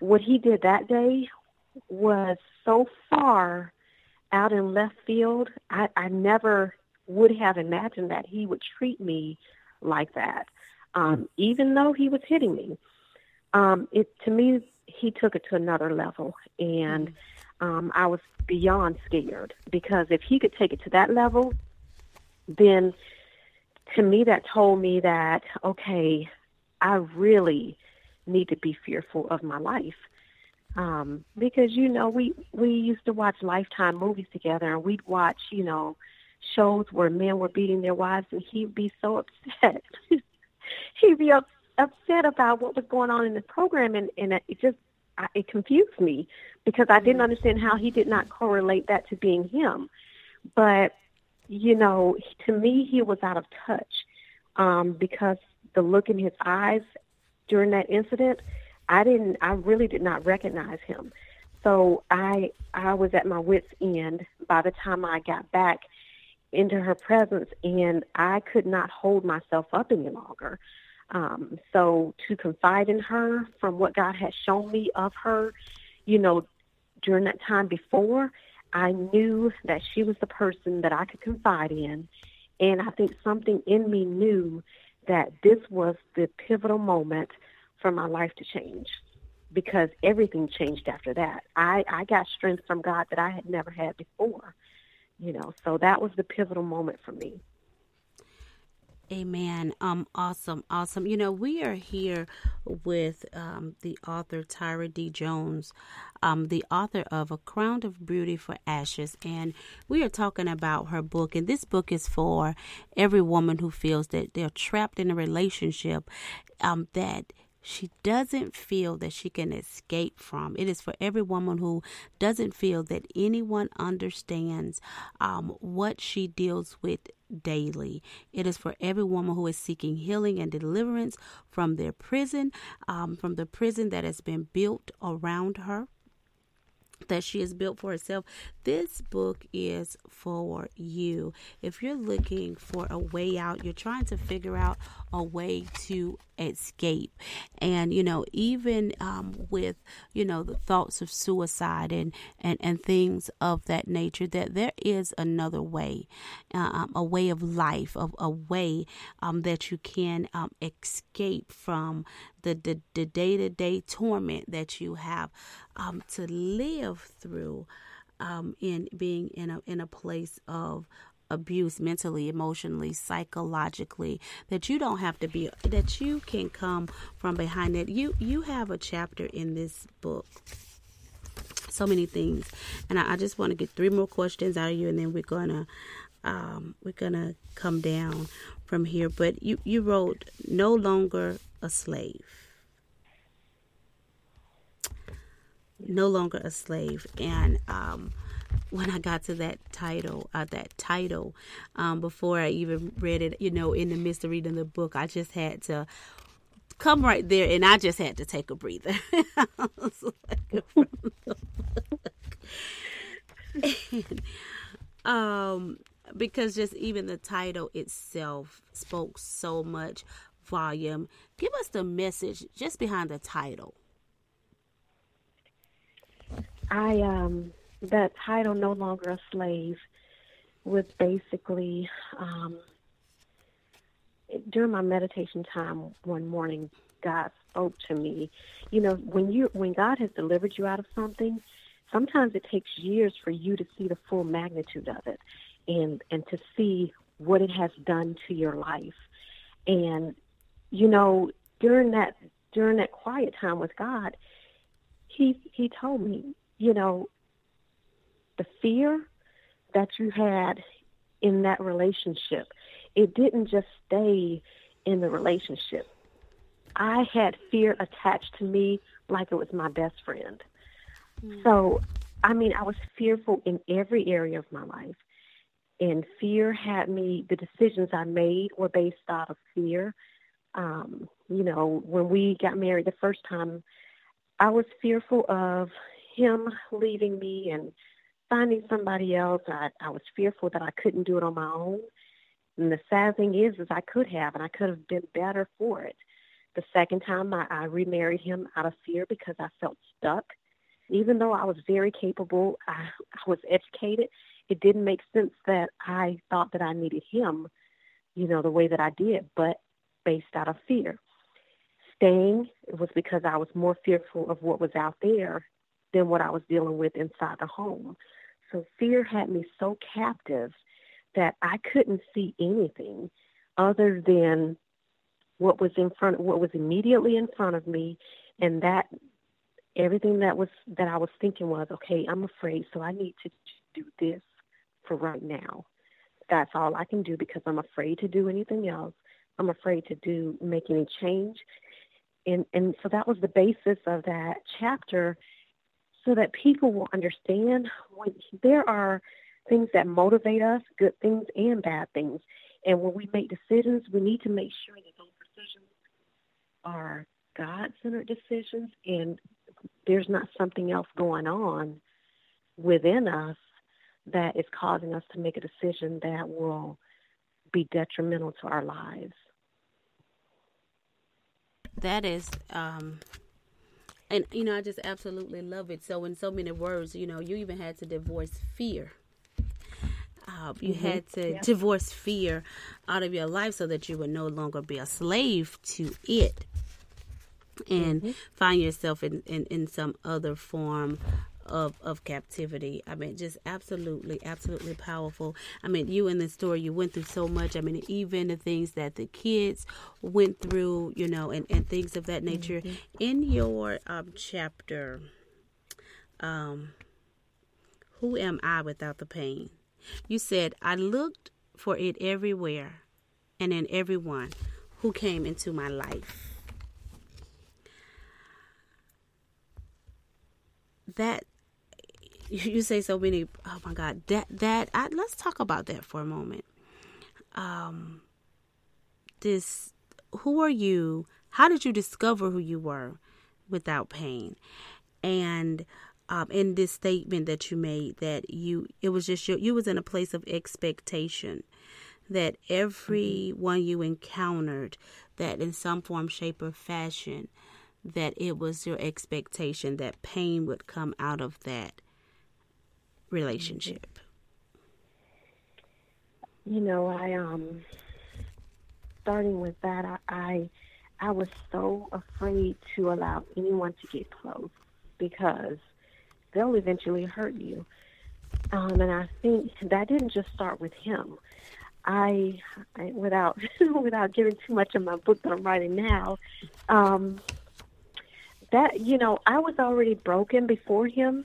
what he did that day was so far out in left field. I, I never would have imagined that he would treat me like that, um, even though he was hitting me. Um, it to me, he took it to another level, and um, I was beyond scared because if he could take it to that level, then to me that told me that okay, I really need to be fearful of my life. Um, because you know we we used to watch lifetime movies together and we'd watch you know shows where men were beating their wives and he'd be so upset. (laughs) He'd be up, upset about what was going on in the program and and it just I, it confused me because I didn't understand how he did not correlate that to being him but you know to me he was out of touch um because the look in his eyes during that incident I didn't I really did not recognize him. So I I was at my wits end by the time I got back into her presence and I could not hold myself up any longer. Um, so to confide in her from what God had shown me of her, you know, during that time before, I knew that she was the person that I could confide in. And I think something in me knew that this was the pivotal moment for my life to change because everything changed after that. I, I got strength from God that I had never had before, you know, so that was the pivotal moment for me. Amen. Um, awesome, awesome. You know, we are here with um, the author Tyria D. Jones, um, the author of A Crown of Beauty for Ashes, and we are talking about her book. And this book is for every woman who feels that they're trapped in a relationship um, that she doesn't feel that she can escape from. It is for every woman who doesn't feel that anyone understands um, what she deals with daily. It is for every woman who is seeking healing and deliverance from their prison, um, from the prison that has been built around her that she has built for herself. This book is for you. If you're looking for a way out, you're trying to figure out a way to escape. And, you know, even um, with, you know, the thoughts of suicide and, and, and things of that nature, that there is another way, um, a way of life, of a way um, that you can um, escape from the, the, the day-to-day torment that you have um, to live through um, in being in a in a place of abuse mentally, emotionally, psychologically, that you don't have to be that you can come from behind it. You you have a chapter in this book. So many things. And I, I just want to get three more questions out of you and then we're gonna um, we're gonna come down from here. But you, you wrote no longer a slave. No longer a slave. And um when I got to that title, uh, that title, um, before I even read it, you know, in the midst of reading the book, I just had to come right there and I just had to take a breather. (laughs) (laughs) um, because just even the title itself spoke so much volume. Give us the message just behind the title. I um that title no longer a slave was basically um, during my meditation time one morning god spoke to me. You know when you when god has delivered you out of something sometimes it takes years for you to see the full magnitude of it and and to see what it has done to your life. And you know during that during that quiet time with god he he told me you know the fear that you had in that relationship, it didn't just stay in the relationship. I had fear attached to me like it was my best friend. Mm. So, I mean, I was fearful in every area of my life. And fear had me, the decisions I made were based out of fear. Um, you know, when we got married the first time, I was fearful of him leaving me and finding somebody else. I, I was fearful that I couldn't do it on my own. And the sad thing is, is I could have, and I could have been better for it. The second time, I, I remarried him out of fear because I felt stuck. even though I was very capable, I, I was educated, it didn't make sense that I thought that I needed him, you know, the way that I did, but based out of fear. Staying was because I was more fearful of what was out there than what I was dealing with inside the home. So fear had me so captive that I couldn't see anything other than what was in front what was immediately in front of me and that everything that was that I was thinking was, okay, I'm afraid, so I need to do this for right now. That's all I can do because I'm afraid to do anything else. I'm afraid to do make any change. And and so that was the basis of that chapter so that people will understand when there are things that motivate us, good things and bad things. And when we make decisions, we need to make sure that those decisions are God centered decisions and there's not something else going on within us that is causing us to make a decision that will be detrimental to our lives. That is, um, and you know, I just absolutely love it. So, in so many words, you know, you even had to divorce fear. Uh, you mm-hmm. had to yeah. divorce fear out of your life so that you would no longer be a slave to it and mm-hmm. find yourself in, in, in some other form of of captivity. I mean, just absolutely, absolutely powerful. I mean, you in the story, you went through so much. I mean, even the things that the kids went through, you know, and, and things of that nature. Mm-hmm. In your um, chapter, um, who am I without the pain? You said I looked for it everywhere, and in everyone who came into my life. that you say so many oh my god that that I, let's talk about that for a moment. Um this who are you? How did you discover who you were without pain? And um, in this statement that you made that you it was just your, you was in a place of expectation that everyone you encountered that in some form shape or fashion that it was your expectation that pain would come out of that relationship? You know, I um starting with that, I I, I was so afraid to allow anyone to get close because they'll eventually hurt you. Um, and I think that didn't just start with him. I, I without (laughs) without giving too much of my book that I'm writing now, um, that you know I was already broken before him,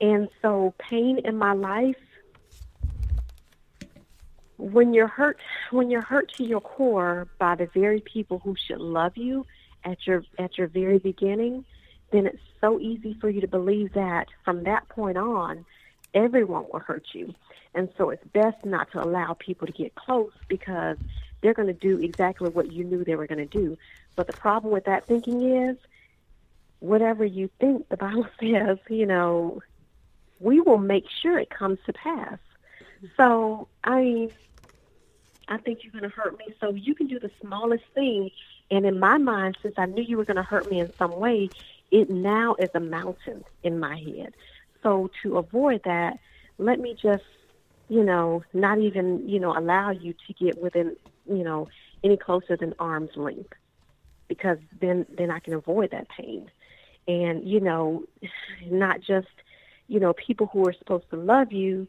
and so pain in my life. When you're hurt, when you're hurt to your core by the very people who should love you at your at your very beginning, then it's so easy for you to believe that from that point on, everyone will hurt you. And so it's best not to allow people to get close because they're going to do exactly what you knew they were going to do. But the problem with that thinking is whatever you think, the Bible (laughs) says, you know, we will make sure it comes to pass. So, I I think you're going to hurt me. So you can do the smallest thing. And in my mind, since I knew you were going to hurt me in some way, it now is a mountain in my head. So to avoid that, let me just, you know, not even, you know, allow you to get within, you know, any closer than arm's length because then then I can avoid that pain and you know not just you know people who are supposed to love you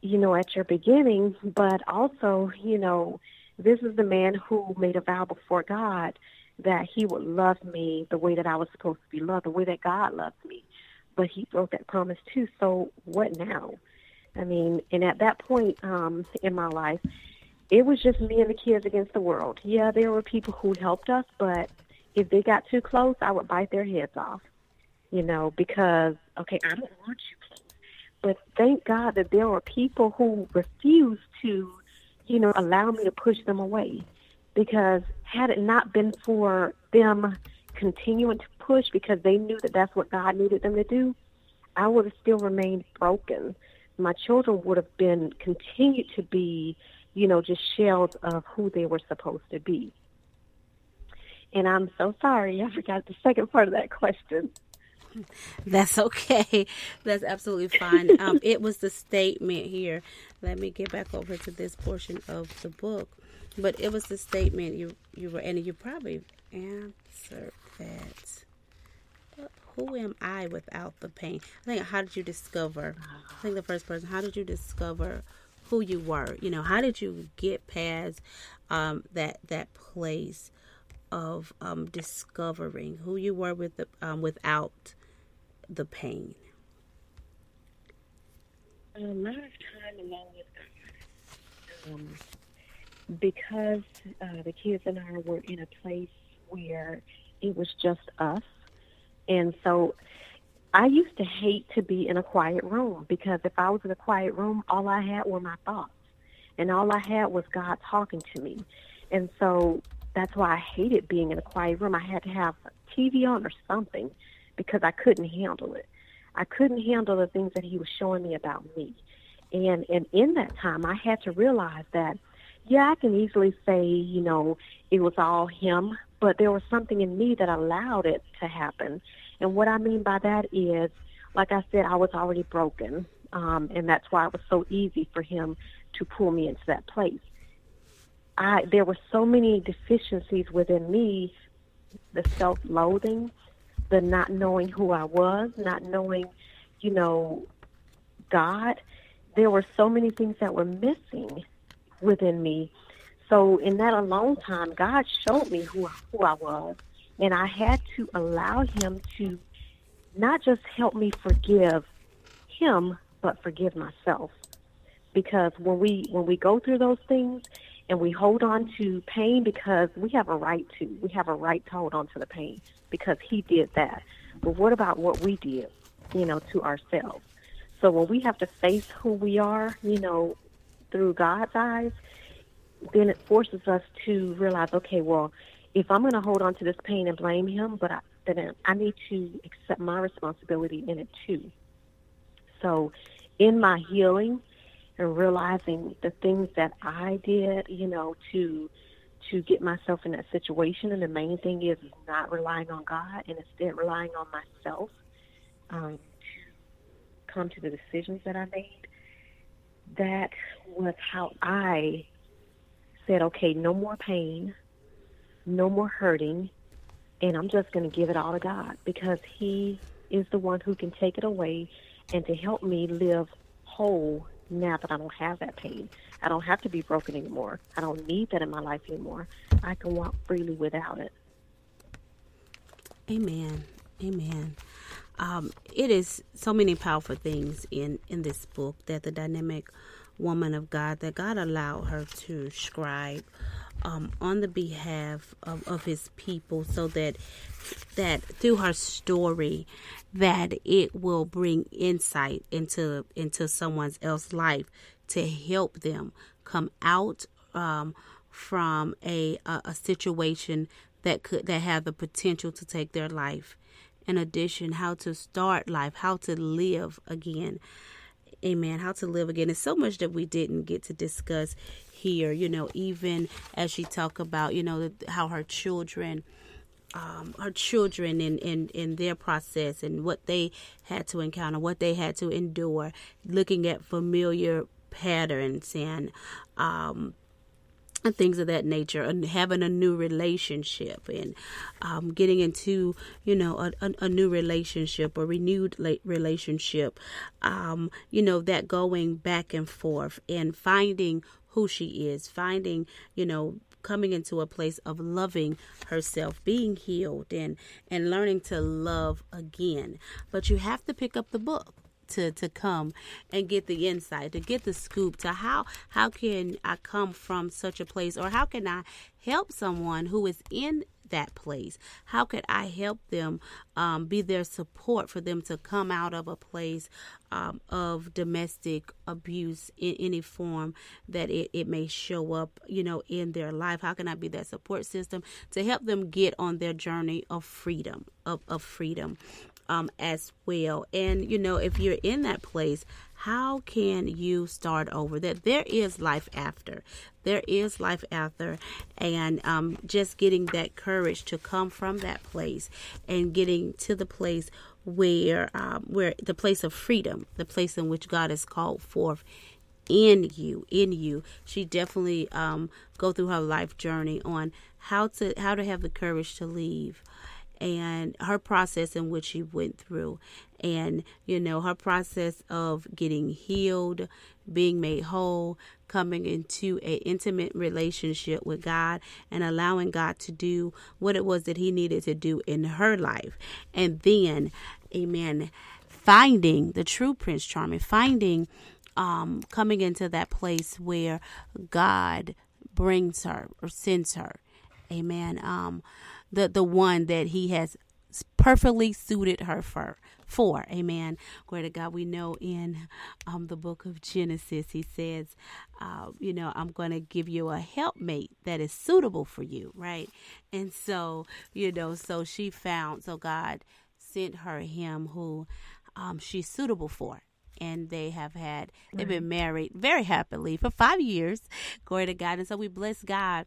you know at your beginning but also you know this is the man who made a vow before god that he would love me the way that i was supposed to be loved the way that god loves me. But he broke that promise too so what now? I mean and at that point um in my life it was just me and the kids against the world. Yeah there were people who helped us but if they got too close, I would bite their heads off, you know, because, okay, I don't want you close. But thank God that there were people who refused to, you know, allow me to push them away. Because had it not been for them continuing to push because they knew that that's what God needed them to do, I would have still remained broken. My children would have been continued to be, you know, just shells of who they were supposed to be. And I'm so sorry, I forgot the second part of that question. (laughs) That's okay. That's absolutely fine. Um, it was the statement here. Let me get back over to this portion of the book. But it was the statement you you were, and you probably answered that. Who am I without the pain? I think. How did you discover? I think the first person. How did you discover who you were? You know, how did you get past um, that that place of um, discovering who you were with the, um, without the pain? A lot of time alone with God. Um, because uh, the kids and I were in a place where it was just us. And so I used to hate to be in a quiet room because if I was in a quiet room, all I had were my thoughts. And all I had was God talking to me. And so that's why I hated being in a quiet room. I had to have TV on or something because I couldn't handle it. I couldn't handle the things that he was showing me about me. And and in that time I had to realize that yeah, I can easily say, you know, it was all him, but there was something in me that allowed it to happen. And what I mean by that is, like I said, I was already broken. Um, and that's why it was so easy for him to pull me into that place. I there were so many deficiencies within me, the self-loathing, the not knowing who I was, not knowing, you know, God. There were so many things that were missing within me. So in that alone time, God showed me who who I was, and I had to allow Him to not just help me forgive Him, but forgive myself. Because when we when we go through those things and we hold on to pain, because we have a right to, we have a right to hold on to the pain because He did that. But what about what we did, you know, to ourselves? So when we have to face who we are, you know, through God's eyes, then it forces us to realize, okay, well, if I'm going to hold on to this pain and blame Him, but I, then I need to accept my responsibility in it too. So, in my healing and realizing the things that I did, you know, to to get myself in that situation, and the main thing is not relying on God and instead relying on myself um, to come to the decisions that I made. That was how I said, okay, no more pain, no more hurting, and I'm just going to give it all to God because He is the one who can take it away and to help me live whole now that I don't have that pain. I don't have to be broken anymore. I don't need that in my life anymore. I can walk freely without it. Amen. Amen. Um, it is so many powerful things in in this book that the dynamic woman of God that God allowed her to scribe um, on the behalf of, of His people, so that that through her story, that it will bring insight into into someone's else life to help them come out um, from a, a a situation that could that have the potential to take their life in addition, how to start life, how to live again. Amen. How to live again. It's so much that we didn't get to discuss here, you know, even as she talked about, you know, how her children um, her children in, in, in their process and what they had to encounter, what they had to endure, looking at familiar patterns and um, and things of that nature and having a new relationship and um, getting into you know a, a, a, new relationship or renewed relationship um, you know that going back and forth and finding who she is finding you know coming into a place of loving herself being healed and and learning to love again. But you have to pick up the book to to come and get the insight to get the scoop to how how can i come from such a place or how can i help someone who is in that place? How could i help them um, be their support for them to come out of a place um, of domestic abuse in any form that it, it may show up you know in their life? How can i be that support system to help them get on their journey of freedom of, of freedom um, as well. And, you know, if you're in that place, how can you start over? That there is life after. There is life after. And um, just getting that courage to come from that place and getting to the place where um, where the place of freedom, the place in which God has called forth in you, in you. She definitely um, go through her life journey on how to how to have the courage to leave and her process in which she went through. And you know her process of getting healed being made whole coming into a intimate relationship with god and allowing god to do what it was that he needed to do in her life. And then amen finding the true prince charming finding um coming into that place where god brings her or sends her amen. Um the the one that he has perfectly suited her for for. Amen. Glory to god. We know in um the book of genesis he says uh, you know i'm going to give you a helpmate that is suitable for you right? And so you know so she found so god sent her him who um she's suitable for and they have had they've been married very happily for five years. Glory to god. And so we bless god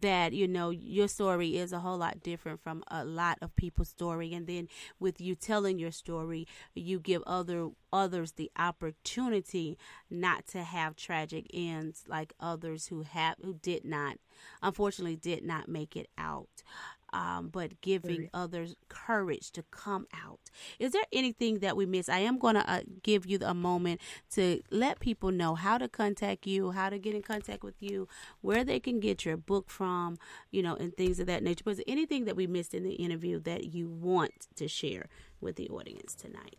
that you know your story is a whole lot different from a lot of people's story. And then with you telling your story you give other others the opportunity not to have tragic ends like others who have who did not unfortunately did not make it out um, but giving others courage to come out. Is there anything that we miss? I am going to uh, give you a moment to let people know how to contact you, how to get in contact with you, where they can get your book from, you know, and things of that nature. But is there anything that we missed in the interview that you want to share with the audience tonight?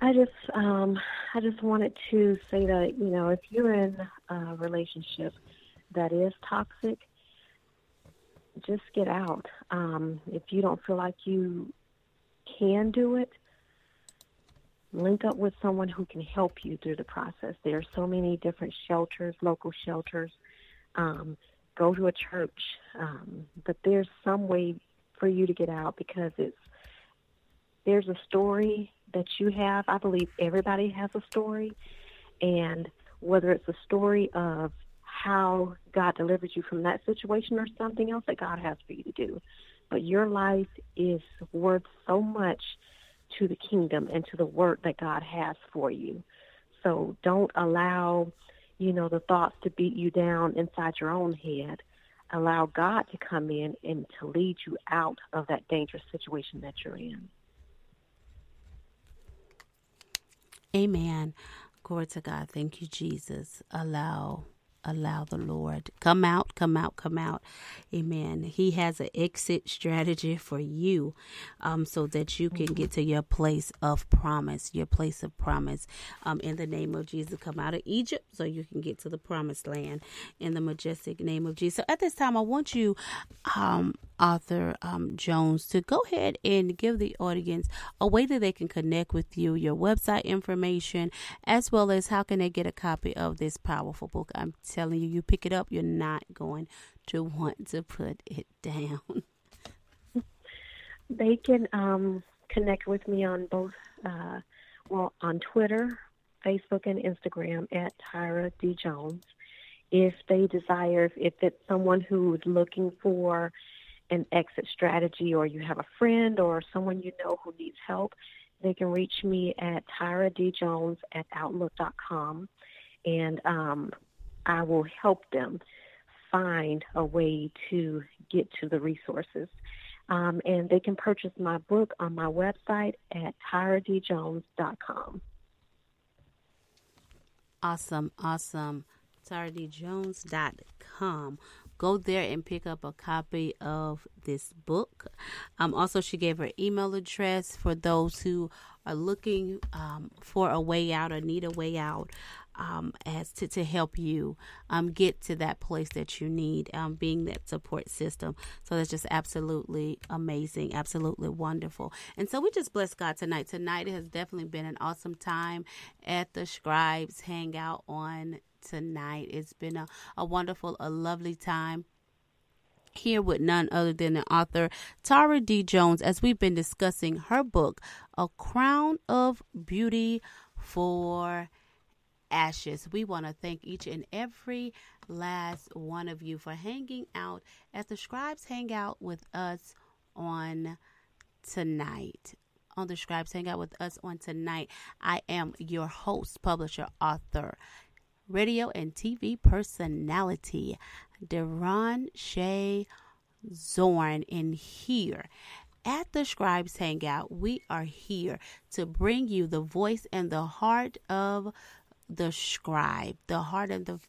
I just um I just wanted to say that, you know, if you're in a relationship that is toxic, just get out. Um, if you don't feel like you can do it, link up with someone who can help you through the process. There are so many different shelters, local shelters. Um, go to a church, um, but there's some way for you to get out because it's there's a story that you have. I believe everybody has a story, and whether it's a story of how God delivered you from that situation or something else that God has for you to do. But your life is worth so much to the kingdom and to the work that God has for you. So don't allow, you know, the thoughts to beat you down inside your own head. Allow God to come in and to lead you out of that dangerous situation that you're in. Amen. Glory to God. Thank you, Jesus. Allow allow the Lord come out, come out, come out. Amen. He has an exit strategy for you, um, so that you can get to your place of promise, your place of promise. Um, in the name of Jesus, come out of Egypt so you can get to the promised land. In the majestic name of Jesus. So at this time, I want you, um, author um, Jones, to go ahead and give the audience a way that they can connect with you, your website information, as well as how can they get a copy of this powerful book. I'm telling you, you pick it up, you're not going to want to put it (laughs) down. They can um, connect with me on both, uh, well, on Twitter, Facebook, and Instagram at Tyria D Jones. If they desire, if, if it's someone who is looking for an exit strategy, or you have a friend or someone you know who needs help, they can reach me at Tyria D Jones at Outlook.com, and um, I will help them find a way to get to the resources. Um, and they can purchase my book on my website at tyriadjones.com. Awesome, awesome. TyriaDJones.com. Go there and pick up a copy of this book. Um, also, she gave her email address for those who are looking um, for a way out or need a way out um, as to, to help you um, get to that place that you need, um, being that support system. So that's just absolutely amazing, absolutely wonderful. And so we just bless God tonight. Tonight has definitely been an awesome time at the Scribes Hangout on tonight. It's been a, a wonderful, a lovely time here with none other than the author Tyria D. Jones as we've been discussing her book, A Crown of Beauty for Ashes. We want to thank each and every last one of you for hanging out at the Scribes Hangout with us on tonight on the Scribes Hangout with us on tonight. I am your host, publisher, author, radio and TV personality, Deron Shay Zorn. in here at the Scribes Hangout, we are here to bring you the voice and the heart of the scribe, the heart and the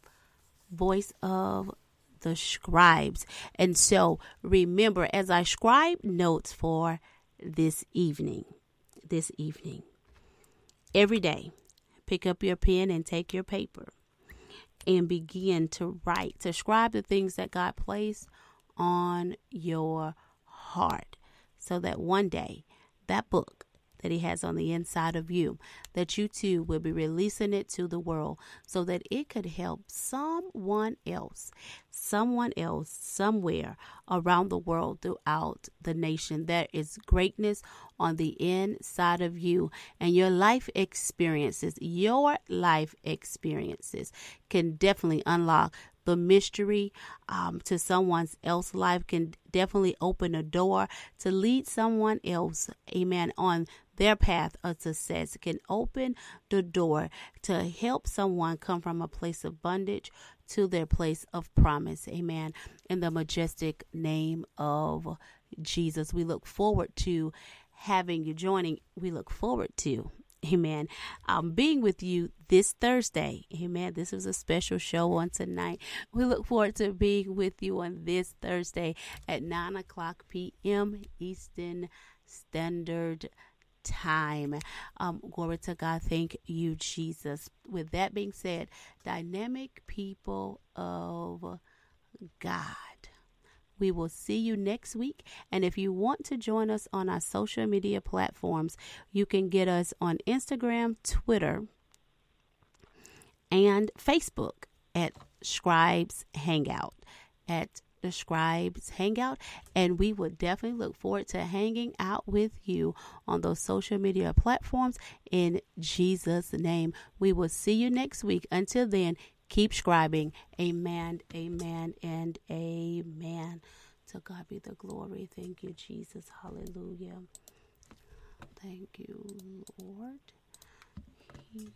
voice of the scribes. And so remember, as I scribe notes for this evening, this evening, every day, pick up your pen and take your paper and begin to write, to scribe the things that God placed on your heart so that one day that book that he has on the inside of you, that you too will be releasing it to the world so that it could help someone else, someone else, somewhere around the world throughout the nation. There is greatness on the inside of you, and your life experiences, your life experiences can definitely unlock the mystery um, to someone else's life can definitely open a door to lead someone else, amen, on their path of success. Can open the door to help someone come from a place of bondage to their place of promise, amen, in the majestic name of Jesus. We look forward to having you joining. We look forward to Amen. Um, being with you this Thursday. Amen. This is a special show on tonight. We look forward to being with you on this Thursday at 9 o'clock p.m. Eastern Standard Time. Um, glory to God. Thank you, Jesus. With that being said, dynamic people of God. We will see you next week. And if you want to join us on our social media platforms, you can get us on Instagram, Twitter, and Facebook at Scribes Hangout. At the Scribes Hangout, and we would definitely look forward to hanging out with you on those social media platforms in Jesus' name. We will see you next week. Until then, keep scribing. Amen, amen, and amen. To God be the glory. Thank you, Jesus. Hallelujah. Thank you, Lord. He